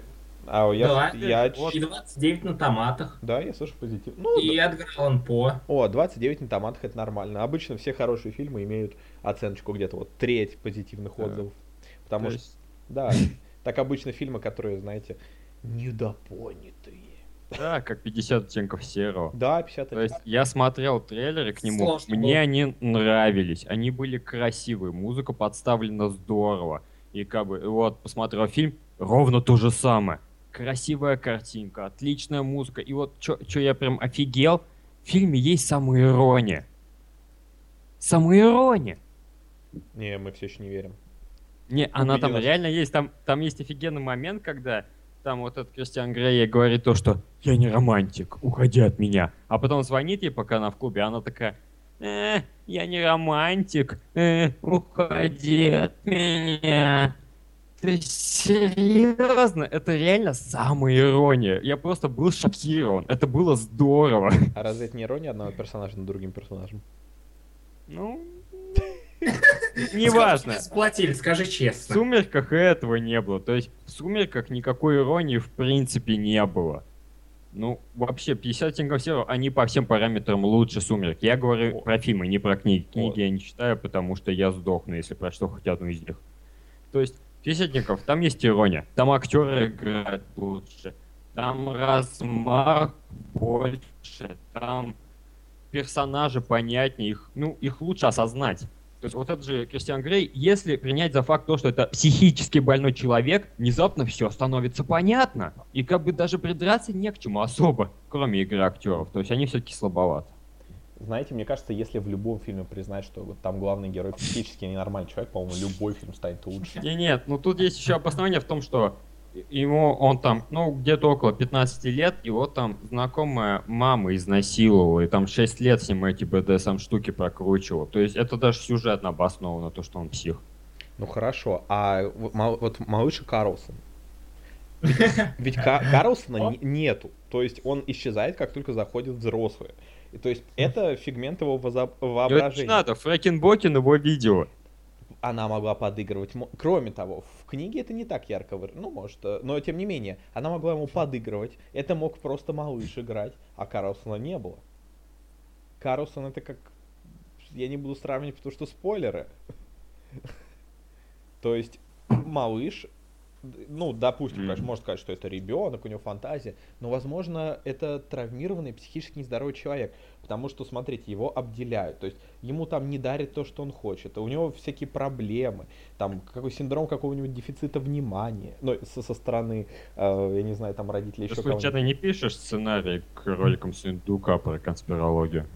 А я, Да. я, И 29 на томатах. да, я слышу позитив. Ну, И Эдгар Аллан По. О, 29 на томатах это нормально. Обычно все хорошие фильмы имеют оценочку где-то вот треть позитивных Да. отзывов. Потому то что, есть, да, так обычно фильмы, которые, знаете, недопонятые. Да, как 50 оттенков серого. Да, 50 То есть я смотрел трейлеры к нему, Сложно мне было. они нравились, они были красивые, музыка подставлена здорово. И как бы, вот, посмотрел фильм, ровно то же самое. Красивая картинка, отличная музыка. И вот что я прям офигел, в фильме есть самоирония. Самоирония. Не, мы все еще не верим. Не, она там Убедилась. реально есть. Там, там есть офигенный момент, когда там вот этот Кристиан Грей говорит то, что я не романтик, уходи от меня. А потом звонит ей, пока она в клубе, она такая, э, я не романтик, э, уходи от меня. Ты серьезно? Это реально самая ирония. Я просто был шокирован. Это было здорово. А разве это не ирония одного персонажа над другим персонажем? Ну, неважно. Сплотили, скажи В честно. «Сумерках» и этого не было. То есть в «Сумерках» никакой иронии в принципе не было. Ну, вообще, 50 оттенков серого, они по всем параметрам лучше «Сумерек». Я говорю О. про фильмы, не про книги. Книги О. я не читаю, потому что я сдохну, если прочту хоть одну из них. То есть 50 оттенков, там есть ирония. Там актеры играют лучше. Там размах больше. Там персонажи понятнее. Их, ну, их лучше осознать. То есть вот этот же Кристиан Грей, если принять за факт то, что это психически больной человек, внезапно все становится понятно. И как бы даже придраться не к чему особо, кроме игры актеров. То есть они все-таки слабоваты. Знаете, мне кажется, если в любом фильме признать, что вот там главный герой психически ненормальный человек, по-моему, любой фильм станет лучше. Не, нет, ну тут есть еще обоснование в том, что ему он там, ну, где-то около 15 лет, его там знакомая мама изнасиловала, и там 6 лет с ним эти БДСМ штуки прокручивала. То есть это даже сюжетно обосновано, то, что он псих. Ну хорошо, а вот малыш Карлсон. Ведь, ведь Ка- Карлсона не- нету. То есть он исчезает, как только заходят взрослые. И то есть это figment его это не воображения. надо, Фрекен Бок его видела. Она могла подыгрывать. Кроме того, в книге это не так ярко выра- Ну, может, э, но тем не менее, она могла ему подыгрывать. Это мог просто малыш играть, а Карлсона не было. Карлсон это как... Я не буду сравнивать, потому что спойлеры. То есть малыш, ну, допустим, конечно, можно сказать, что это ребенок, у него фантазия, но, возможно, это травмированный, психически нездоровый человек, потому что, смотрите, его обделяют, то есть ему там не дарят то, что он хочет, у него всякие проблемы, там какой синдром какого-нибудь дефицита внимания, ну, со, со стороны, э, я не знаю, там родителей Ты еще случайно не пишешь сценарий к роликам Сундука про конспирологию?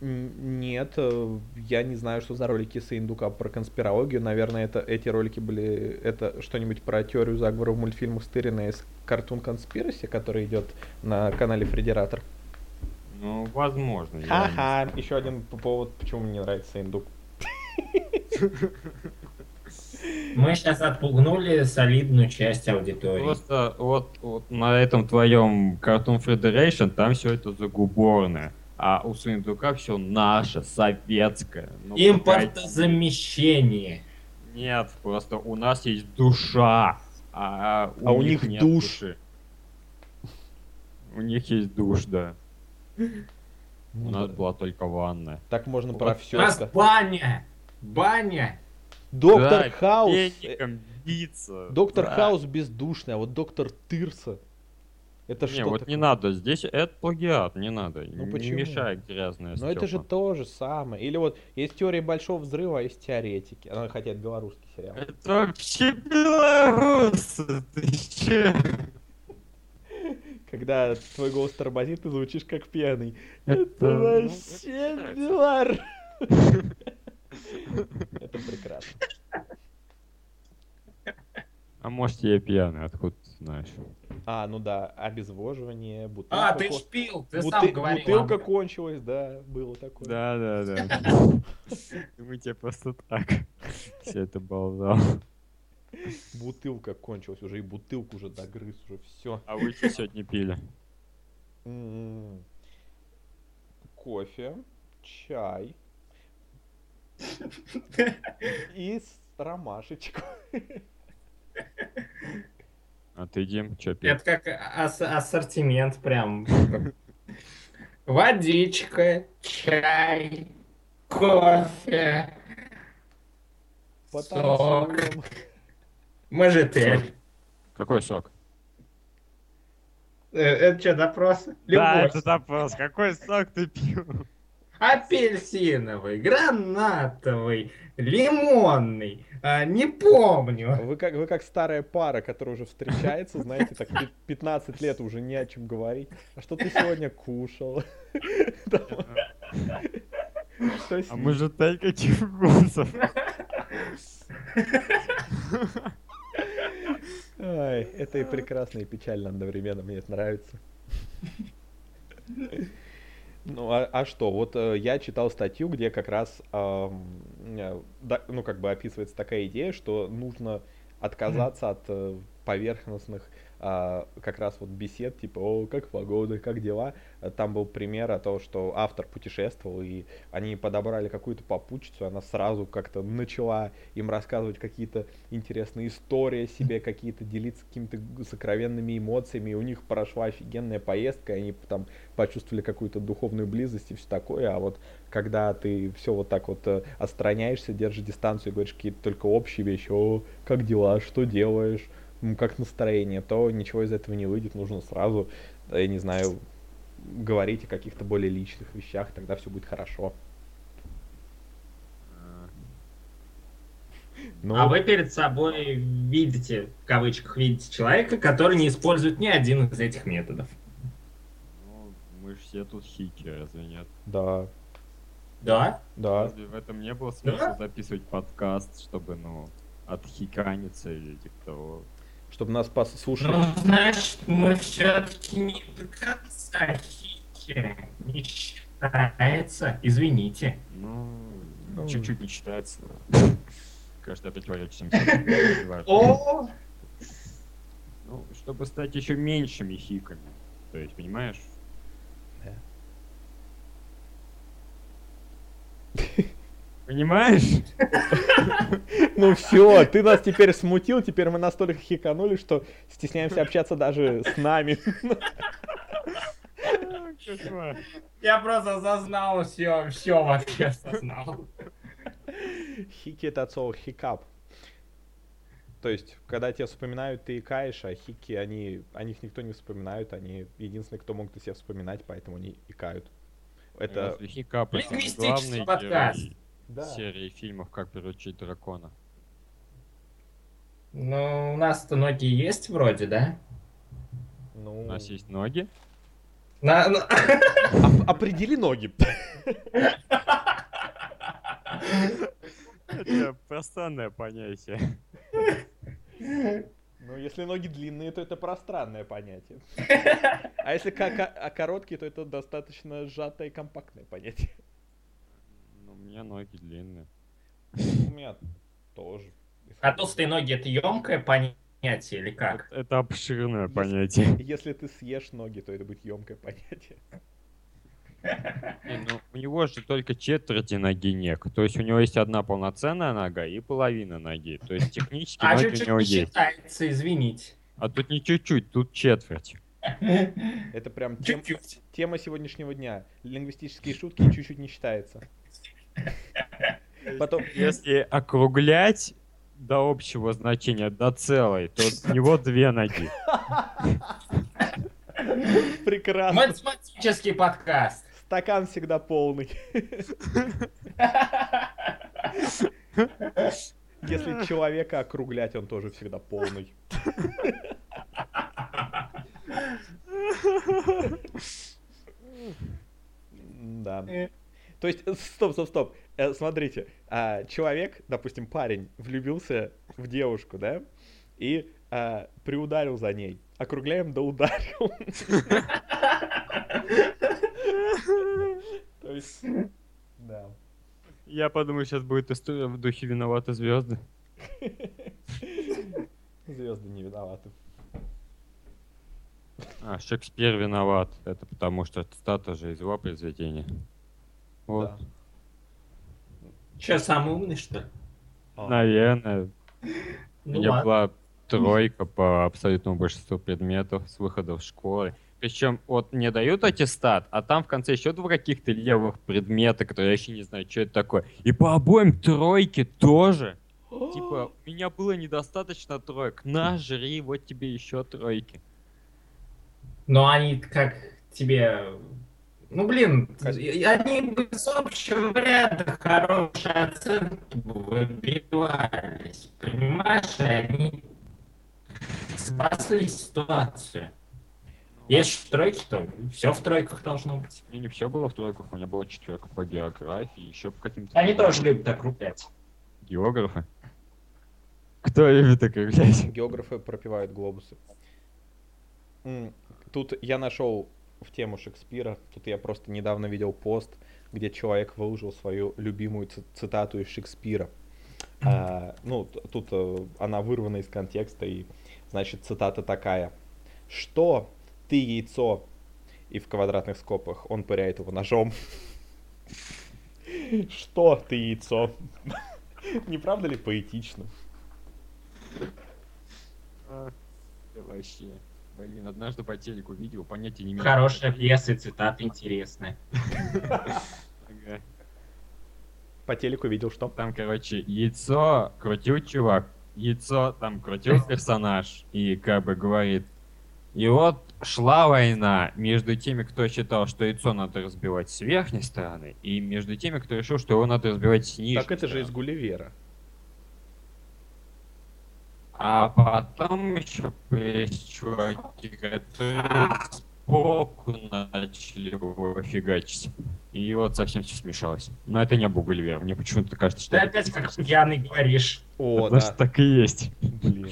Нет, э, я не знаю, что за ролики с Индука про конспирологию. Наверное, это эти ролики были это что-нибудь про теорию заговора в мультфильмах стыренное из Cartoon Conspiracy, который идет на канале Фредератор. Ну, возможно. я не Ха-ха, еще один повод, почему мне не нравится Индук. Мы сейчас отпугнули солидную часть аудитории. Просто вот, вот на этом твоем Cartoon Federation там все это загуборное. А у сундука все наше, советское. Ну, Импортозамещение. Нет, просто у нас есть душа, а, А у них нет душ. души. У них есть душ, да. У нас была только ванная. Так можно про У все. нас баня. Баня. Доктор Хаус. э. Доктор. Хаус бездушный, а вот доктор Тырса. Это Не, что вот такое? не надо, здесь это плагиат, не надо. Ну не почему? мешай грязное Но это же то же самое. Или вот есть теория большого взрыва, а есть теоретики. А, хотя это белорусский сериал. Это вообще белорусы, ты че? Когда твой голос тормозит, ты звучишь как пьяный. Это, ну, вообще белор. Это прекрасно. А может я пьяный, откуда знаешь? А, ну да, обезвоживание, бутылка. А, ты ко- ж пил, ты буты- сам говорил. Бутылка этом. кончилась, да, было такое. Да, да, да. Мы тебе просто так все это болтал. Бутылка кончилась уже, и бутылку уже догрыз, уже все. А вы что сегодня пили? М-м. Кофе, чай и ромашечку. А ты, Дим, что пил? Это как ас- ассортимент прям. Водичка, чай, кофе, сок, Потанцуем. мажетель. Какой сок? Э, Это что, допрос? Да, это вопрос. Какой сок ты пил? Апельсиновый, гранатовый, лимонный. А, не помню. Вы как, вы как старая пара, которая уже встречается, знаете, так пи- 15 лет уже не о чем говорить. А что ты сегодня кушал? А мы же тай каких вкусов. Ай, это и прекрасно, и печально одновременно, мне это нравится. Ну, а, а что, вот э, я читал статью, где как раз, э, да, ну, как бы описывается такая идея, что нужно отказаться от э, поверхностных а, как раз вот бесед, типа, о, как погода, как дела. Э, Там был пример о том, что автор путешествовал, и они подобрали какую-то попутчицу, она сразу как-то начала им рассказывать какие-то интересные истории о себе, какие-то делиться какими-то сокровенными эмоциями, и у них прошла офигенная поездка, и они там почувствовали какую-то духовную близость и все такое, а вот когда ты все вот так вот э, отстраняешься, держишь дистанцию и говоришь какие-то только общие вещи, о, как дела, что делаешь, как настроение, то ничего из этого не выйдет, нужно сразу, э, я не знаю, говорить о каких-то более личных вещах, тогда все будет хорошо. Ну, А вы перед собой видите, в кавычках, видите человека, который не использует ни один из этих методов. Ну, мы же все тут хики, разве нет? да, Да? да. Разве в этом не было смысла записывать подкаст, чтобы, ну, отхиканиться или типа того? Чтобы нас послушали. Ну, значит, мы все-таки не до конца хики. Не считается. Извините. Ну, Ну. чуть-чуть не считается. Каждое противоречие сам О, Ну, чтобы стать еще меньшими хиками. То есть, понимаешь? Понимаешь? Ну все, ты нас теперь смутил, теперь мы настолько хиканули, что стесняемся общаться даже с нами. Я просто зазнал все, все вообще сознал. Хики это от слова хикап. То есть, когда тебя вспоминают, ты икаешь, а хики, они, о них никто не вспоминает, они единственные, кто могут о себе вспоминать, поэтому они икают. Это, хикап это Лингвистический подкаст. герой да. серии фильмов «Как приручить дракона»? Ну, у нас-то ноги есть вроде, да? Ну, У нас есть ноги. На- на- оп- определи ноги. Это пространное понятие. Ну, если ноги длинные, то это пространное понятие. А если ка- ка- а короткие, то это достаточно сжатое и компактное понятие. У меня ноги длинные. У меня тоже. А толстые ноги это емкое понятие или как? Это, это обширное Если- понятие. Если ты съешь ноги, то это будет емкое понятие. Не, ну, у него же только четверти ноги нет. То есть у него есть одна полноценная нога и половина ноги. То есть технически А ноги чуть-чуть у него не есть. считается, извините. А тут не чуть-чуть, тут четверть. Это прям тем- тема сегодняшнего дня. Лингвистические шутки чуть-чуть не считается. Потом, Если округлять до общего значения, до целой, то у него две ноги. прекрасно. Математический подкаст. Стакан всегда полный. Если человека округлять, он тоже всегда полный. Да. То есть, э, стоп, стоп, стоп. Э, Смотрите, а, человек, допустим, парень, влюбился в девушку, да, и а, приударил за ней. Округляем до ударил. То есть, да. Я подумаю, сейчас будет история в духе виноваты звезды. Звезды не виноваты. А, Шекспир виноват. Это потому что цитата же из его произведения. Вот. Да. Че, самый умный, что ли? А. Наверное. У Ну меня была тройка по абсолютному большинству предметов с выхода в школы. Причем вот мне дают аттестат, а там в конце еще два каких-то левых предмета, которые я еще не знаю, что это такое. И по обоим тройке тоже. Типа, у меня было недостаточно троек. На, жри, вот тебе еще тройки. Но они как тебе... Ну, блин, они бы с общего ряда хорошие оценки бы выбивались. Понимаешь, они спасли ситуацию. Есть в тройке, то все в тройках должно быть. У меня не все было в тройках, у меня была четверка по географии, еще по каким-то... Они тоже любят округлять. Географы. Кто любит округлять? Географы пропивают глобусы. Тут я нашел в тему Шекспира, тут я просто недавно видел пост, где человек выложил свою любимую ци- цитату из Шекспира. А, ну, тут э, она вырвана из контекста, и, значит, цитата такая. Что ты яйцо? И в квадратных скобках он пыряет его ножом. Что ты яйцо? Не правда ли поэтично? А, Вообще. Блин, однажды по телеку видео, понятия не имею. Хорошая пьеса, цитата интересная. Ага. По телеку видел, что? Там, короче, яйцо крутил чувак, яйцо там крутил персонаж и как бы говорит, и вот шла война между теми, кто считал, что яйцо надо разбивать с верхней стороны, и между теми, кто решил, что его надо разбивать с нижней Так это же из. Гулливера. А потом еще есть чуваки, которые сбоку начали его фигачить. И вот совсем все смешалось. Но это не был. Мне почему-то кажется, что... Ты опять как пьяный говоришь. О, Потому да. что так и есть. Блин.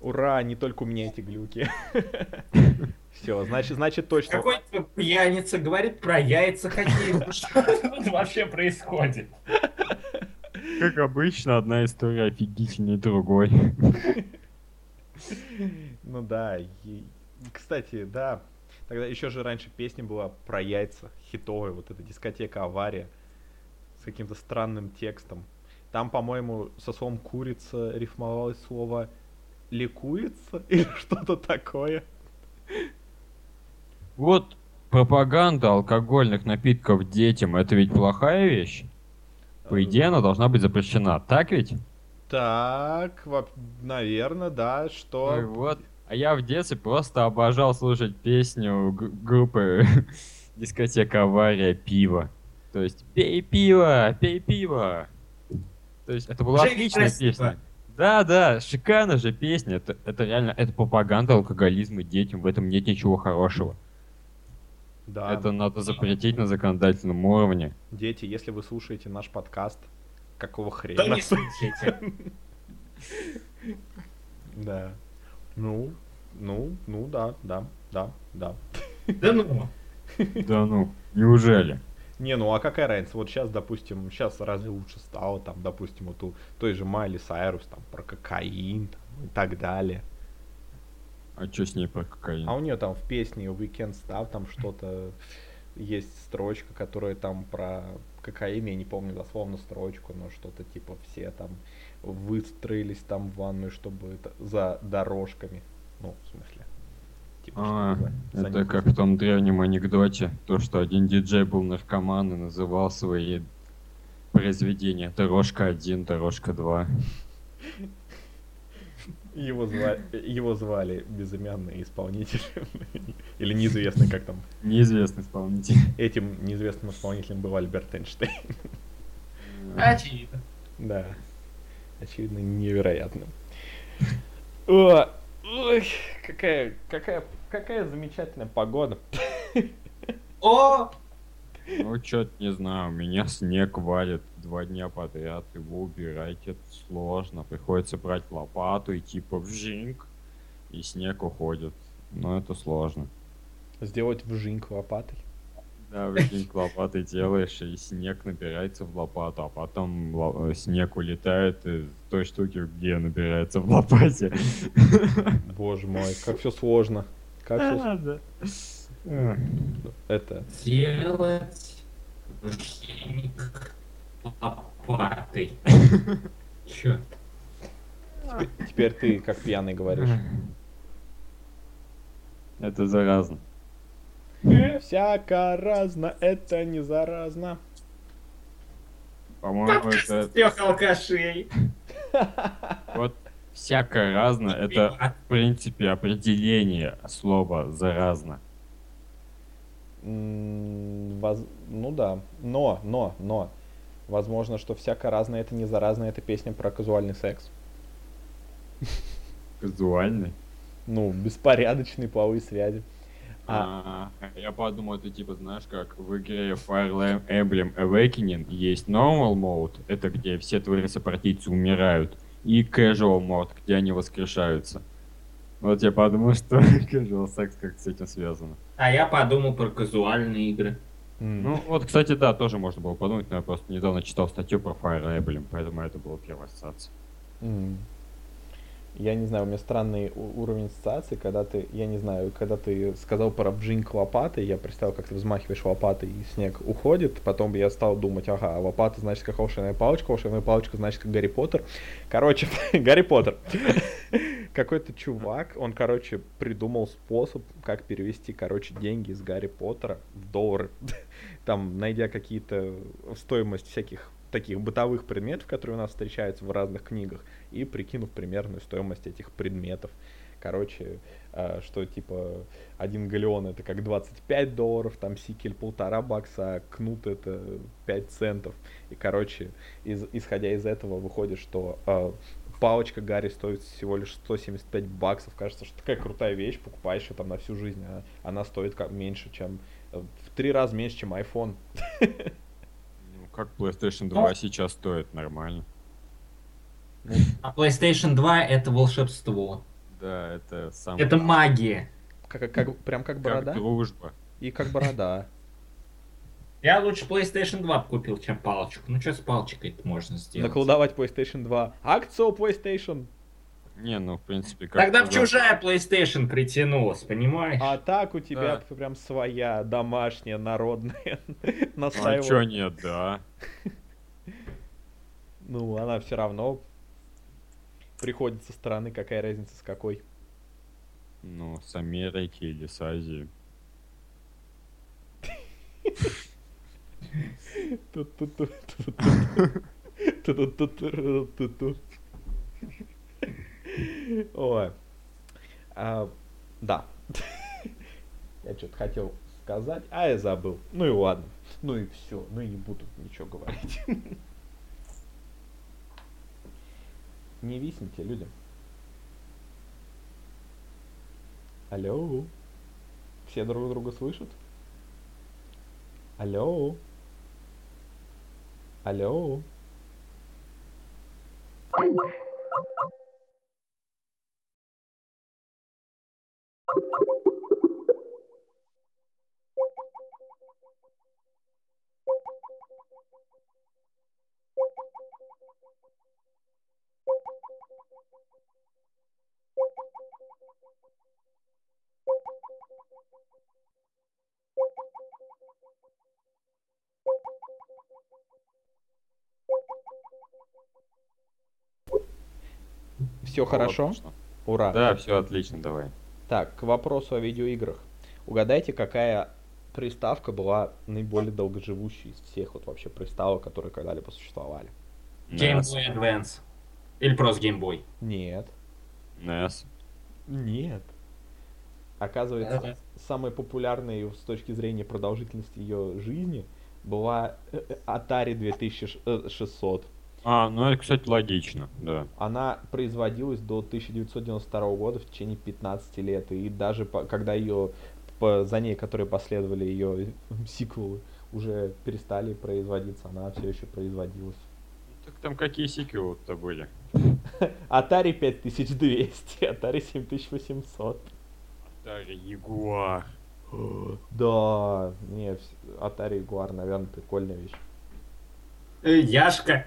Ура, не только у меня эти глюки. Все, значит, значит точно. Какой-то пьяница говорит про яйца какие-то. Что тут вообще происходит? Как обычно, одна история офигительнее другой. Ну да. и- Кстати, да. Тогда еще же раньше песня была про яйца, хитовая, вот эта дискотека авария с каким-то странным текстом. Там, по-моему, со словом курица рифмовалось слово ликуется или что-то такое. Вот пропаганда алкогольных напитков детям, это ведь плохая вещь? По идее, она должна быть запрещена, так ведь? Так, наверное, да, Ой, что... вот. А я в детстве просто обожал слушать песню г- группы дискотека авария пиво. То есть пей пиво, пей пиво. То есть это была Жить отличная красиво. песня. Да, да, шикарная же песня. Это, это реально, это пропаганда алкоголизма детям. В этом нет ничего хорошего. Да, Это надо запретить на законодательном уровне. дети, если вы слушаете наш подкаст, какого Да хрена? не слушайте. Да. Ну, ну, ну, да, да, да, да. Да ну. Да ну, неужели? Не, ну а какая разница? Вот сейчас, допустим, сейчас разве лучше стало, там, допустим, вот у той же Майли Сайрус, там, про кокаин там, и так далее. А что с ней про кокаин? А у нее там в песне We Can't Stop там что-то есть строчка, которая там про какая имя, я не помню дословно строчку, но что-то типа все там выстроились там в ванную, чтобы это за дорожками. Ну, в смысле. Типа, А, за- это как в том древнем анекдоте, то, что один диджей был наркоман и называл свои произведения «Дорожка 1», «Дорожка 2». Его звали, его звали безымянный исполнитель. Или неизвестный, как там. Неизвестный исполнитель. Этим неизвестным исполнителем был Альберт Эйнштейн. Очевидно. Да. Очевидно, невероятным. О, ой, какая, какая, какая замечательная погода. О! Ну, чё-то не знаю, у меня снег валит два дня подряд, его убирать это сложно. Приходится брать лопату и типа вжинг, и снег уходит. Но это сложно. Сделать вжинг лопатой. Да, вжинг лопатой делаешь, и снег набирается в лопату, а потом э, снег улетает из той штуки, где набирается в лопате. Боже мой, как все сложно. Как все А, да. это. Сделать вжинг лопатой. Чё? Теперь ты как пьяный говоришь. Это заразно. Всяко разно, это не заразно. По-моему, это Всех алкашей. вот всякое разно. Это в принципе определение слова заразно. Воз- Ну да. Но, но, но. Возможно, что всяко разное это не заразно, это песня про казуальный секс. Казуальный. Ну, беспорядочные половые связи. А, А, я подумал, это типа, знаешь, как в игре Fire Emblem Awakening есть Normal Mode, это где все твои сопартийцы умирают, и Casual Mode, где они воскрешаются. Вот я подумал, что Casual Sex как с этим связано. А я подумал про казуальные игры. Ну, вот, кстати, да, тоже можно было подумать, но я просто недавно читал статью про Fire Emblem, поэтому это была первая ассоциация. Я не знаю, у меня странный уровень ассоциации, когда ты, я не знаю, когда ты сказал про вжинг лопаты, я представил, как ты взмахиваешь лопатой и снег уходит, потом я стал думать, ага, лопата значит как волшебная палочка, волшебная палочка значит как Гарри Поттер. Короче, Гарри Поттер. Какой-то чувак, он, короче, придумал способ, как перевести, короче, деньги из Гарри Поттера в доллары. Там, найдя какие-то стоимость всяких таких бытовых предметов, которые у нас встречаются в разных книгах, и прикинув примерную стоимость этих предметов. Короче, э, что типа один галеон это как 25 долларов, там сикель полтора бакса, а кнут это 5 центов. И, короче, из- исходя из этого выходит, что э, палочка Гарри стоит всего лишь 175 баксов. Кажется, что такая крутая вещь, покупаешь ее там на всю жизнь, а она стоит как меньше, чем э, в три раза меньше, чем iPhone. Ну, как PlayStation 2 сейчас стоит, нормально. А PlayStation 2 это волшебство. Да, это сам... Это магия. Как, как, прям как как борода? дружба. И как борода. Я лучше PlayStation 2 купил, чем палочку. Ну что с палочкой-то можно сделать? Наколдовать PlayStation 2. Акцию PlayStation. Не, ну, в принципе, как... Тогда в чужая PlayStation притянулась, понимаешь? А так у тебя Да. прям своя, домашняя, народная. А Настаиваю. чё нет, да. Ну, она все равно приходит со стороны, какая разница с какой. Ну, с Америки или с Азии. Ой. А, Да. Я что-то хотел сказать, а я забыл. Ну и ладно. Ну и все. Ну и не буду ничего говорить. Не висните, люди. Алло. Все друг друга слышат? Алло. Алло. Все хорошо? Отлично. Ура. Да, все отлично, давай. Так, к вопросу о видеоиграх. Угадайте, какая приставка была наиболее долгоживущей из всех вот вообще приставок, которые когда-либо существовали? Game NES. Boy Advance. Или просто Game Boy. Нет. NES. Нет. Оказывается, Да-да. самой популярной с точки зрения продолжительности ее жизни была э, э, Atari 2600. А, ну это, кстати, логично, да. Она производилась до 1992 года в течение 15 лет, и даже по- когда ее за ней, которые последовали ее сиквелы, уже перестали производиться, она все еще производилась. Так там какие сиквелы-то были? Atari 5200, Atari 7800. Atari Jaguar. Да, не, Atari Jaguar, наверное, прикольная вещь. Э, Яшка.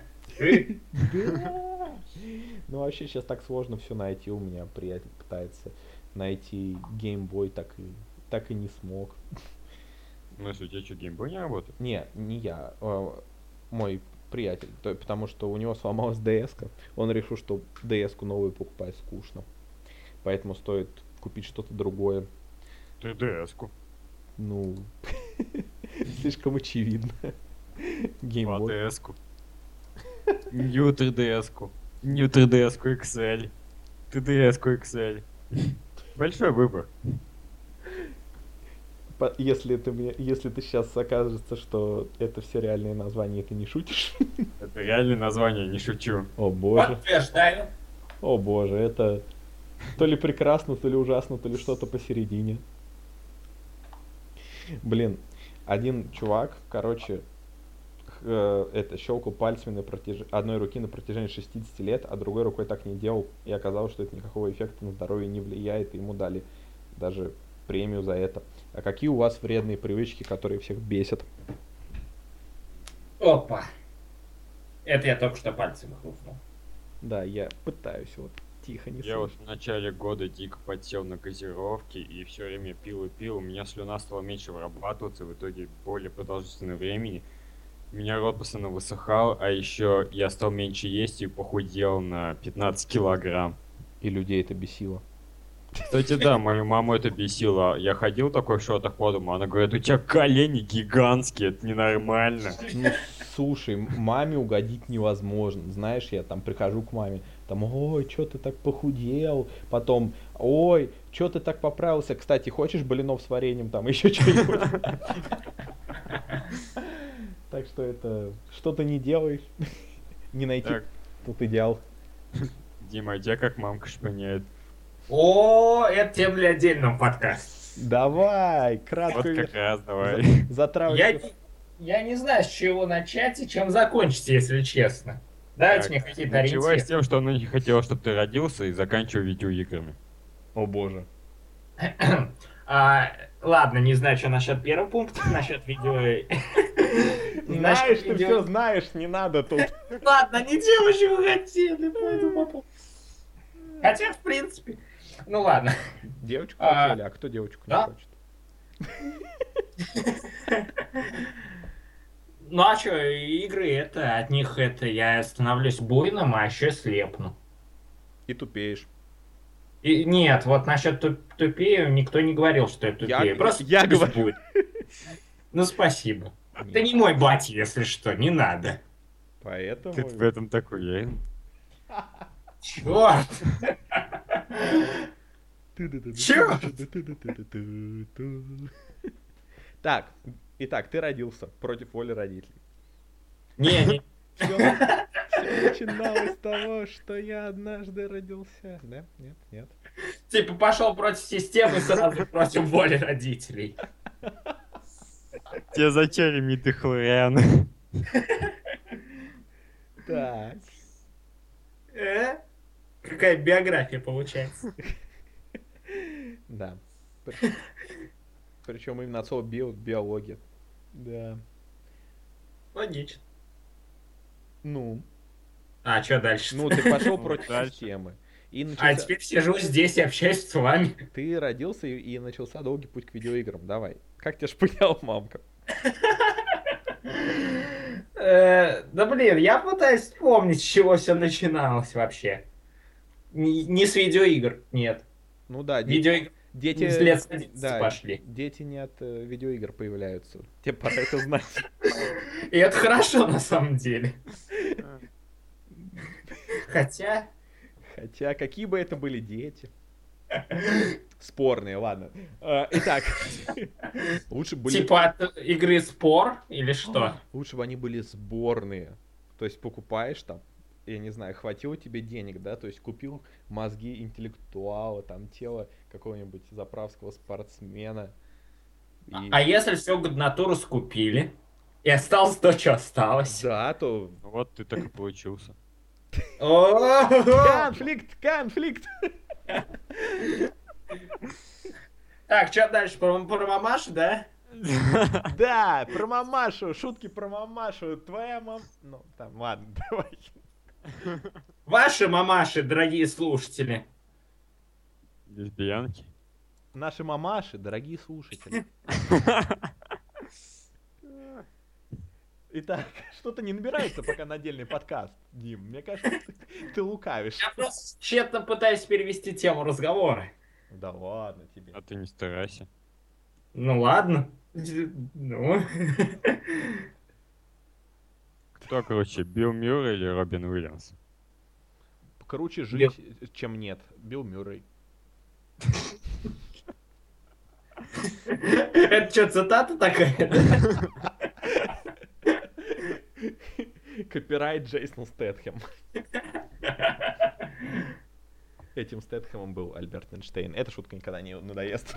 Ну, вообще, сейчас так сложно все найти. У меня приятель пытается найти Boy, так и, так и не смог. В смысле, у тебя что, геймбой не работает? Не, не я, а, мой приятель. То- потому что у него сломалась ds -ка. Он решил, что ds новую покупать скучно. Поэтому стоит купить что-то другое. 3DS-ку. Ну, слишком очевидно. Game Boy. 2DS-ку. New 3DS-ку. New 3DS-ку XL. 3DS-ку XL. Большой выбор. По- Если ты, мне, если ты сейчас окажется, что это все реальные названия, и ты не шутишь. Это реальное название, не шучу. О боже. Подтверждаю. О боже, это то ли прекрасно, то ли ужасно, то ли что-то посередине. Блин, один чувак, короче, э, это щелкал пальцами на протяж... одной руки на протяжении 60 лет, а другой рукой так не делал, и оказалось, что это никакого эффекта на здоровье не влияет, и ему дали даже премию за это. А какие у вас вредные привычки, которые всех бесят? Опа. Это я только что пальцем хрустнул. Да, я пытаюсь вот тихо не Я вот слышать. в начале года дико подсел на газировки и все время пил и пил. У меня слюна стала меньше вырабатываться, в итоге более продолжительное времени. У меня рот постоянно высыхал, а еще я стал меньше есть и похудел на 15 килограмм. И людей это бесило. Кстати, да, мою маму это бесило. Я ходил такой в шортах по дому, она говорит, у тебя колени гигантские, это ненормально. Ну, слушай, маме угодить невозможно. Знаешь, я там прихожу к маме, там, ой, что ты так похудел? Потом, ой, что ты так поправился? Кстати, хочешь блинов с вареньем, там еще что-нибудь? Так что это, что ты не делаешь, не найти Так, тут идеал. Дима, а тебя как мамка шпыняет? О, это тем для отдельного подкаста. Давай, Вот краткую как раз, давай. Я, затравочку. я не знаю, с чего начать и чем закончить, если честно. Дайте Так, мне какие-то Началось с ориентиры. тем, что она не хотела, чтобы ты родился, и заканчивая видеоиграми. О боже. А, ладно, не знаю, что насчет первого пункта, насчет видео. Знаешь, ты все знаешь, не надо тут. Ладно, не делай, чего хотели. Хотя, в принципе, ну ладно. Девочку А, хотели, а кто девочку не хочет? Ну а что, игры это, от них это я становлюсь буйным, а еще слепну. И тупеешь. И, нет, вот насчет туп- тупею никто не говорил, что я Я- тупею. Просто я говорю. будет. Ну спасибо. Ты не мой батя, если что, не надо. Поэтому... Ты в этом так уверен? Черт! Чё? Так, итак, ты родился против воли родителей. Не, не, Все начиналось с того, что я однажды родился. Да? Нет? Нет? типа пошел против системы, сразу против воли родителей. Тебе зачали мидохлориан? Так. Э? Какая биография получается? Да. Причем именно от слова био, биология. Да. Логично. Ну, А, что дальше? ну ты пошел против системы. И А начался... теперь сижу здесь и общаюсь с вами. Ты родился и, и начался долгий путь к видеоиграм. Давай. Как тебя шпыняла мамка? Э, Да блин, я пытаюсь вспомнить, с чего все начиналось вообще. Не, с видеоигр, нет. Ну да, дети, Видеоигры дети, с лет с 11 да, пошли. дети не от э, видеоигр появляются. Тебе пора это знать. И это хорошо на самом деле. Хотя... Хотя, какие бы это были дети. Спорные, ладно. Э, Итак, лучше были... Типа от игры спор или что? Лучше бы они были сборные. То есть покупаешь там, я не знаю, хватило тебе денег, да, то есть купил мозги интеллектуала, там тело какого-нибудь заправского спортсмена. И- А если всю годнатуру скупили, и осталось то, что осталось? Да, то Ну Вот ты так и получился. Конфликт, конфликт. Так, что дальше? Про, про мамашу, да? Да, про мамашу, шутки про мамашу. Твоя мам... Ну, там, ладно, давай. Ваши мамаши, дорогие слушатели. Лесбиянки. Наши мамаши, дорогие слушатели. Итак, что-то не набирается пока на отдельный подкаст, Дим. Мне кажется, ты, ты лукавишь. Я просто тщетно пытаюсь перевести тему разговора. Да ладно тебе. А ты не старайся. Ну ладно. Ну. Кто короче, Билл Мюррей или Робин Уильямс? Круче жить, чем нет. Билл Мюррей. Это что, цитата такая? Копирайт Джейсон Стэтхэм. Этим Стэтхэмом был Альберт Эйнштейн. Эта шутка никогда не надоест.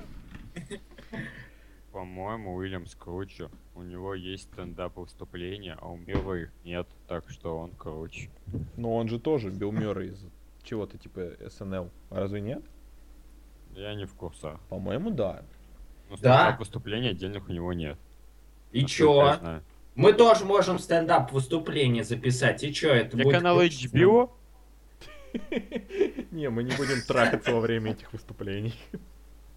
По-моему, Уильямс круче. У него есть стендап выступления, а у Мюррей нет, так что он круче. Но он же тоже Билл Мюррей из чего-то типа СНЛ. Разве нет? Я не в курсах. По-моему, да. Но Да? стендап выступлений отдельных у него нет. И чё? Мы тоже можем стендап выступление записать. И чё, это Для будет... канала HBO? Не, мы не будем трахаться во время этих выступлений.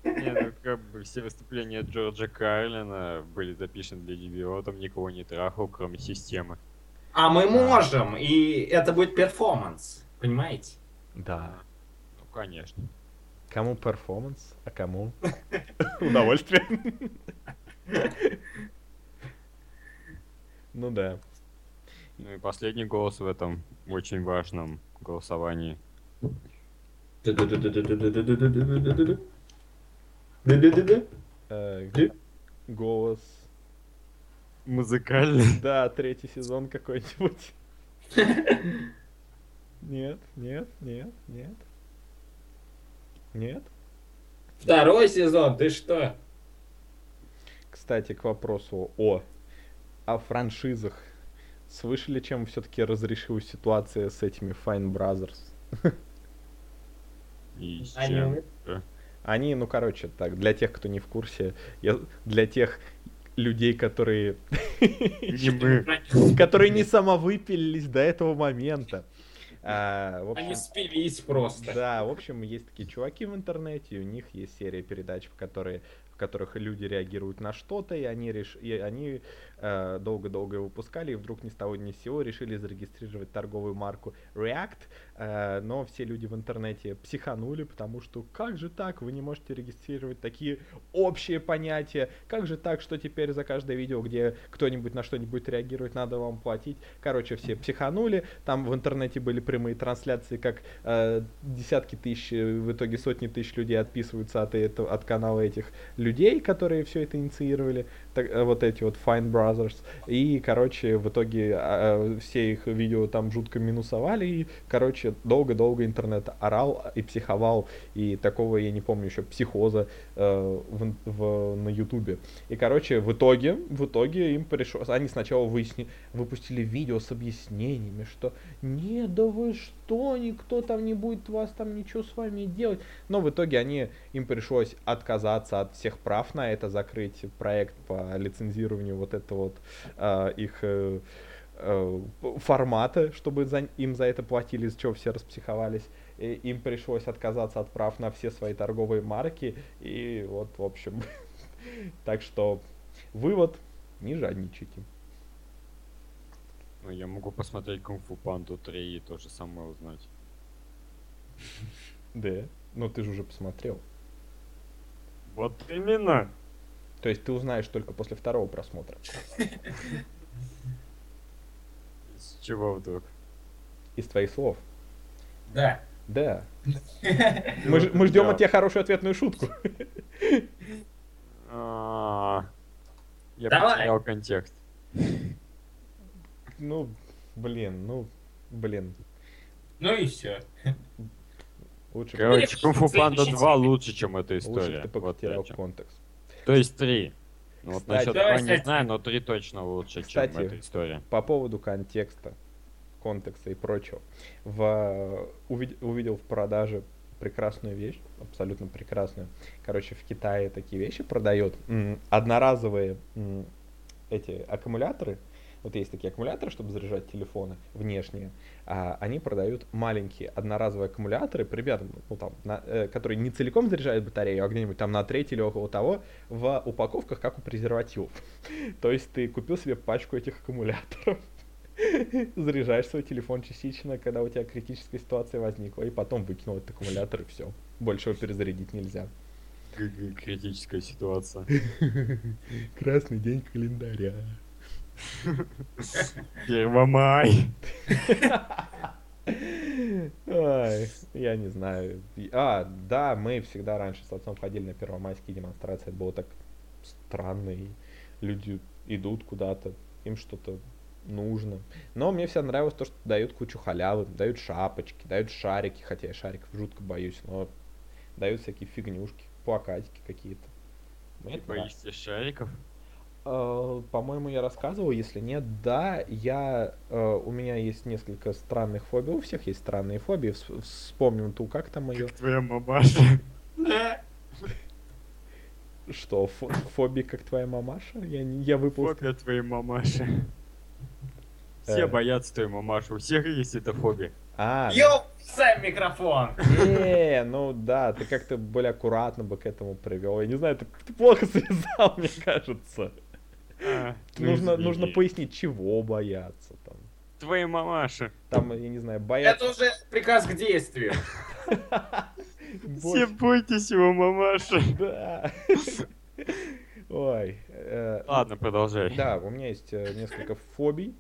Не, ну как бы все выступления Джорджа Карлина были записаны для HBO, там никого не трахал, кроме системы. А мы можем, и это будет перформанс. Понимаете? Да. Ну, конечно. Кому перформанс, а кому удовольствие. Ну да. Ну и последний голос в этом очень важном голосовании. Э? Голос. Музыкальный. Да, третий сезон какой-нибудь. Нет, нет, нет, нет. Нет. Второй сезон, ты что? Кстати, к вопросу о, о франшизах. Слышали, чем все-таки разрешилась ситуация с этими Fine Brothers? И с Они чем? Они, ну, короче, так, для тех, кто не в курсе, я, для тех людей, которые, которые не самовыпились до этого момента. А, в Они общем, спились просто. Да, в общем, есть такие чуваки в интернете, и у них есть серия передач, в, которые, в которых люди реагируют на что-то, и они, реш... и они э, долго-долго его выпускали, и вдруг ни с того ни с сего решили зарегистрировать торговую марку React, э, но все люди в интернете психанули, потому что как же так, вы не можете регистрировать такие общие понятия, как же так, что теперь за каждое видео, где кто-нибудь на что-нибудь реагирует, надо вам платить. Короче, все психанули, там в интернете были прямые трансляции, как э, десятки тысяч, э, в итоге сотни тысяч людей отписываются от, этого, от канала этих людей, которые все это инициировали, так, э, вот эти вот Fine Brothers. И, короче, в итоге э, все их видео там жутко минусовали, и, короче, долго-долго интернет орал и психовал, и такого я не помню еще психоза э, в, в- на ютубе. И, короче, в итоге, в итоге им пришлось, они сначала выясни, выпустили видео с объяснениями, что не, да вы что, никто там не будет вас там ничего с вами делать. Но в итоге они, им пришлось отказаться от всех прав на это, закрыть проект по лицензированию вот этого вот э, их э, э, формата, чтобы за, им за это платили, из чего все распсиховались. И им пришлось отказаться от прав на все свои торговые марки. И вот, в общем, так что вывод, не жадничайте. Ну, я могу посмотреть Кунг Фу Панду 3 и то же самое узнать. Да. Ну ты же уже посмотрел. Вот именно. То есть ты узнаешь только после второго просмотра. С чего вдруг? Из твоих слов. Да. Да. Мы, мы ждем Да. от тебя хорошую ответную шутку. А, Я Давай. потерял контекст. Ну, блин, ну, блин. Ну и все. Лучше, Короче, Перепишите Кунг-фу Панда запишите. 2 лучше, чем эта лучше история. бы ты потерял контекст. То есть 3. Ну, вот насчет Давай, 2 не знаю, но 3 точно лучше, Кстати, чем эта история. По поводу контекста, контекста и прочего. В, увид- увидел в продаже прекрасную вещь, абсолютно прекрасную. Короче, в Китае такие вещи продают. Одноразовые эти аккумуляторы. Вот есть такие аккумуляторы, чтобы заряжать телефоны внешние. А они продают маленькие одноразовые аккумуляторы, примерно, ну, там, на- э, которые не целиком заряжают батарею, а где-нибудь там на треть или около того, в упаковках, как у презервативов. То есть ты купил себе пачку этих аккумуляторов, заряжаешь свой телефон частично, когда у тебя критическая ситуация возникла, и потом выкинул этот аккумулятор, и все. Больше его перезарядить нельзя. Критическая ситуация. Красный день календаря. Первомай. Ай, я не знаю. А, да, мы всегда раньше с отцом ходили на первомайские демонстрации. Это было так странно. И люди идут куда-то, им что-то нужно. Но мне всегда нравилось то, что дают кучу халявы, дают шапочки, дают шарики, хотя я шариков жутко боюсь, но дают всякие фигнюшки, плакатики какие-то. Ты боишься шариков? Э, По-моему, я рассказывал, если нет, да, я, э, у меня есть несколько странных фобий, у всех есть странные фобии, Вс- вспомним ту, как там ее, Твоя мамаша. что, фо- фобии, как твоя мамаша, я, я выпал, Фобия твоей мамаши. Все Э. боятся твоей мамаши, у всех есть эта фобия. а, Ёп, сам микрофон. не, ну да, ты как-то более аккуратно бы к этому привел, я не знаю, ты, ты плохо связал, мне кажется, А, ну нужно, извини. нужно пояснить, чего бояться, там, Твоей мамаши. там, я не знаю, бояться, Это уже приказ к действию. Все бойтесь его мамаши. да, ой, э, Ладно, продолжай. Да, у меня есть э, несколько фобий.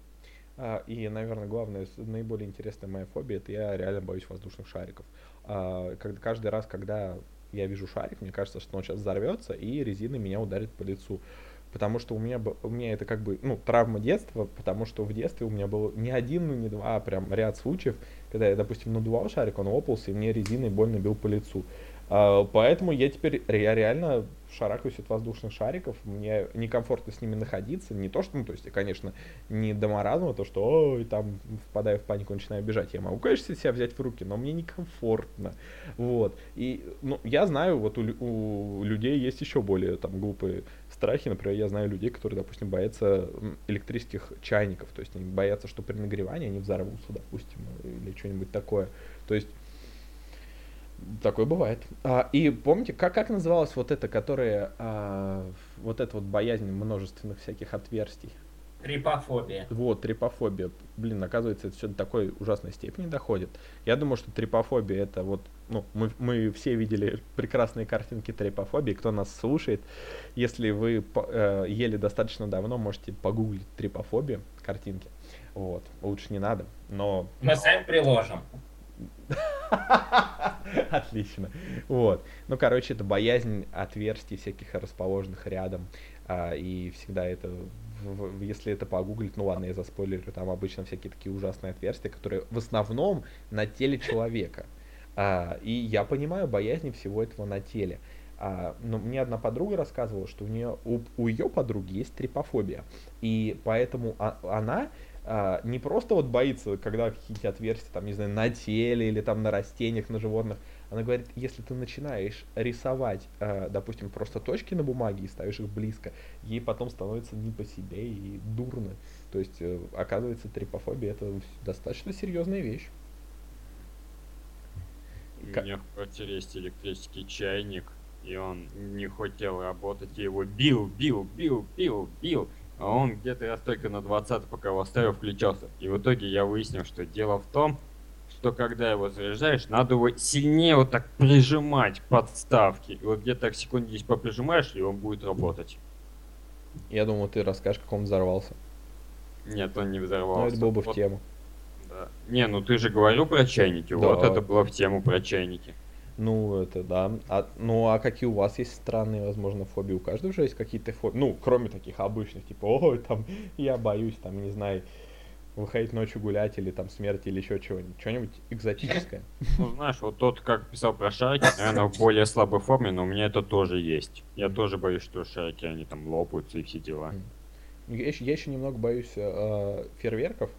а, И, наверное, главная, с- наиболее интересная моя фобия, это я реально боюсь воздушных шариков. А, когда- Каждый раз, когда я вижу шарик, мне кажется, что он сейчас взорвется, и резина меня ударит по лицу. Потому что у меня, у меня это как бы, ну, травма детства, потому что в детстве у меня было не один, ну, не два, а прям ряд случаев, когда я, допустим, надувал шарик, он лопался, и мне резиной больно бил по лицу. А, Поэтому я теперь я реально шарахаюсь от воздушных шариков, мне некомфортно с ними находиться, не то что, ну, то есть, я, конечно, не до маразма, то что, ой, там, впадаю в панику, начинаю бежать, я могу, конечно, себя взять в руки, но мне некомфортно, вот, и, ну, я знаю, вот у, у людей есть еще более, там, глупые страхи, например, я знаю людей, которые, допустим, боятся электрических чайников, то есть, они боятся, что при нагревании они взорвутся, допустим, или что-нибудь такое, то есть, Такое бывает. А, и помните, как, как называлась вот эта, которая, а, вот эта вот боязнь множественных всяких отверстий? Трипофобия. Вот, трипофобия. Блин, оказывается, это все до такой ужасной степени доходит. Я думаю, что трипофобия это вот, ну, мы, мы все видели прекрасные картинки трипофобии. Кто нас слушает, если вы по- э, ели достаточно давно, можете погуглить трипофобию, картинки. Вот, лучше не надо, но Мы сами приложим. Отлично. Вот. Ну, короче, это боязнь отверстий всяких расположенных рядом. А, и всегда это, если это погуглить, ну ладно, я заспойлерю, там обычно всякие такие ужасные отверстия, которые в основном на теле человека. А, и я понимаю боязнь всего этого на теле. А, но мне одна подруга рассказывала, что у нее у, у ее подруги есть трипофобия. И поэтому а- она а, не просто вот боится, когда какие-то отверстия, там, не знаю, на теле или там на растениях, на животных. Она говорит, если ты начинаешь рисовать, а, допустим, просто точки на бумаге и ставишь их близко, ей потом становится не по себе и дурно. То есть, э, оказывается, трипофобия это достаточно серьезная вещь. У меня в квартире есть электрический чайник, и он не хотел работать, я его бил, бил, бил, бил, бил, а он где-то раз только на 20 пока его оставил, включался. И в итоге я выяснил, что дело в том, что когда его заряжаешь, надо его сильнее вот так прижимать к подставке. И вот где-то секунд 10 поприжимаешь, и он будет работать. Я думал, ты расскажешь, как он взорвался. Нет, он не взорвался. Ну, это было бы в Вот, тему. да. Не, ну ты же говорил про чайники. Да. Вот это было в тему про чайники. Ну, это да. А, ну, а какие у вас есть странные, возможно, фобии? У каждого же есть какие-то фобии. Ну, кроме таких обычных, типа, ой, там, я боюсь, там, не знаю, выходить ночью гулять, или там смерти, или еще чего-нибудь. Что-нибудь экзотическое. Ну, знаешь, вот тот, как писал про шарики, наверное, в более слабой форме, но у меня это тоже есть. Я тоже боюсь, что шарики, они там лопаются и все дела. Я еще, я еще немного боюсь э, фейерверков,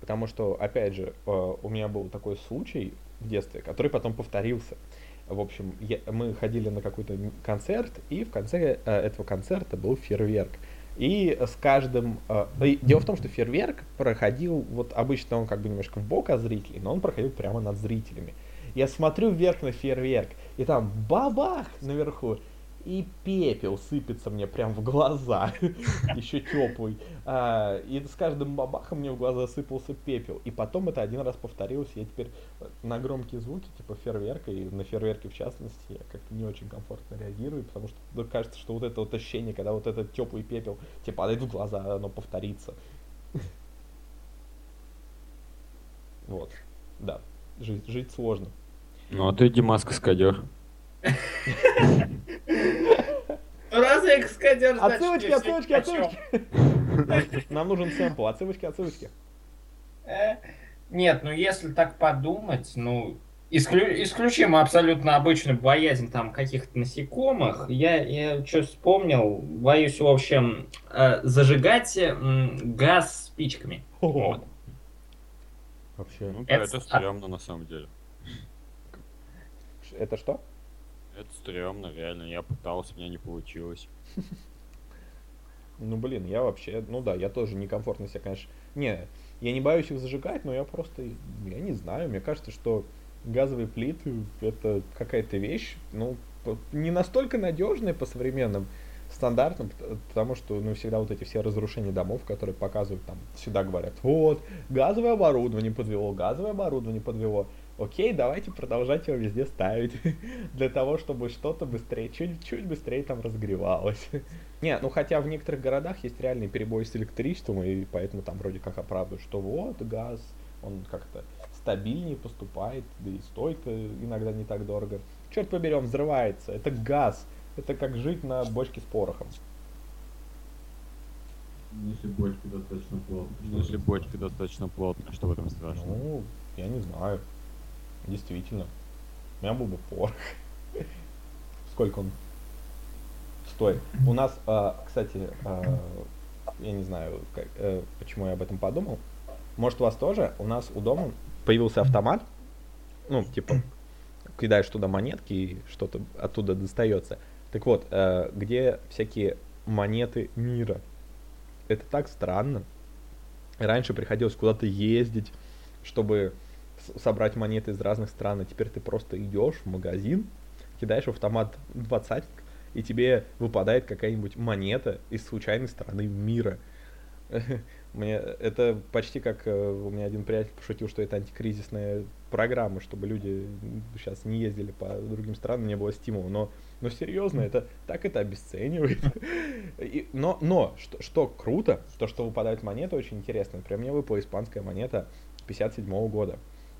потому что, опять же, э, у меня был такой случай в детстве, который потом повторился. В общем, я- мы ходили на какой-то концерт, и в конце э, этого концерта был фейерверк. И с каждым... э, дело в том, что фейерверк проходил, вот обычно он как бы немножко в бок от зрителей, но он проходил прямо над зрителями. Я смотрю вверх на фейерверк, и там бабах наверху, и пепел сыпется мне прям в глаза, еще теплый. А, И с каждым бабахом мне в глаза сыпался пепел. И потом это один раз повторилось. Я теперь на громкие звуки, типа фейерверка, и на фейерверке в частности, я как-то не очень комфортно реагирую, потому что ну, кажется, что вот это вот ощущение, когда вот этот теплый пепел тебе падает в глаза, оно повторится. Вот. Да. Жить, жить сложно. Ну, а ты, Димас, каскадер. Раз я каскадер, значит, Отсылочки, отсылочки, отсылочки. Нам нужен сэмпл. Отсылочки, отсылочки. Э, Нет, ну если так подумать, ну, исклю- исключим абсолютно обычную боязнь там каких-то насекомых, я, я что вспомнил, боюсь, в общем, э, зажигать газ спичками. Вот. Вообще. Ну, да, Это это стрёмно на самом деле. Это что? Это стрёмно, реально. Я пытался, у меня не получилось. Ну блин, я вообще, ну да, я тоже некомфортно себя, конечно. Не, я не боюсь их зажигать, но я просто, я не знаю, мне кажется, что газовые плиты это какая-то вещь, ну, не настолько надежная по современным стандартам, потому что, ну, всегда вот эти все разрушения домов, которые показывают там, всегда говорят, вот, газовое оборудование подвело, газовое оборудование подвело. Окей, давайте продолжать его везде ставить, для того, чтобы что-то быстрее, чуть-чуть быстрее там разогревалось. Не, ну хотя в некоторых городах есть реальный перебой с электричеством, и поэтому там вроде как оправдывают, что вот газ, он как-то стабильнее поступает, да и стоит иногда не так дорого. Черт побери, он взрывается, это газ, это как жить на бочке с порохом. Если бочки достаточно плотно. Ну, Если бочки достаточно плотные, что в этом страшного? Ну, я не знаю. Действительно. У меня был бы порох. Сколько он стоит? У нас, а, кстати, а, я не знаю, как- э, почему я об этом подумал. Может, у вас тоже? У нас у дома появился автомат. Ну, типа, кидаешь туда монетки и что-то оттуда достается. Так вот, э, где всякие монеты мира. Это так странно. Раньше приходилось куда-то ездить, чтобы собрать монеты из разных стран, а теперь ты просто идешь в магазин, кидаешь в автомат двадцатик, и тебе выпадает какая-нибудь монета из случайной страны мира. Мне это почти как э, у меня один приятель пошутил, что это антикризисная программа, чтобы люди сейчас не ездили по другим странам, не было стимула. Но, но серьезно, это так это обесценивает. И- но, но что, что круто, то, что выпадают монеты, очень интересно. Например, мне выпала испанская монета 57 года.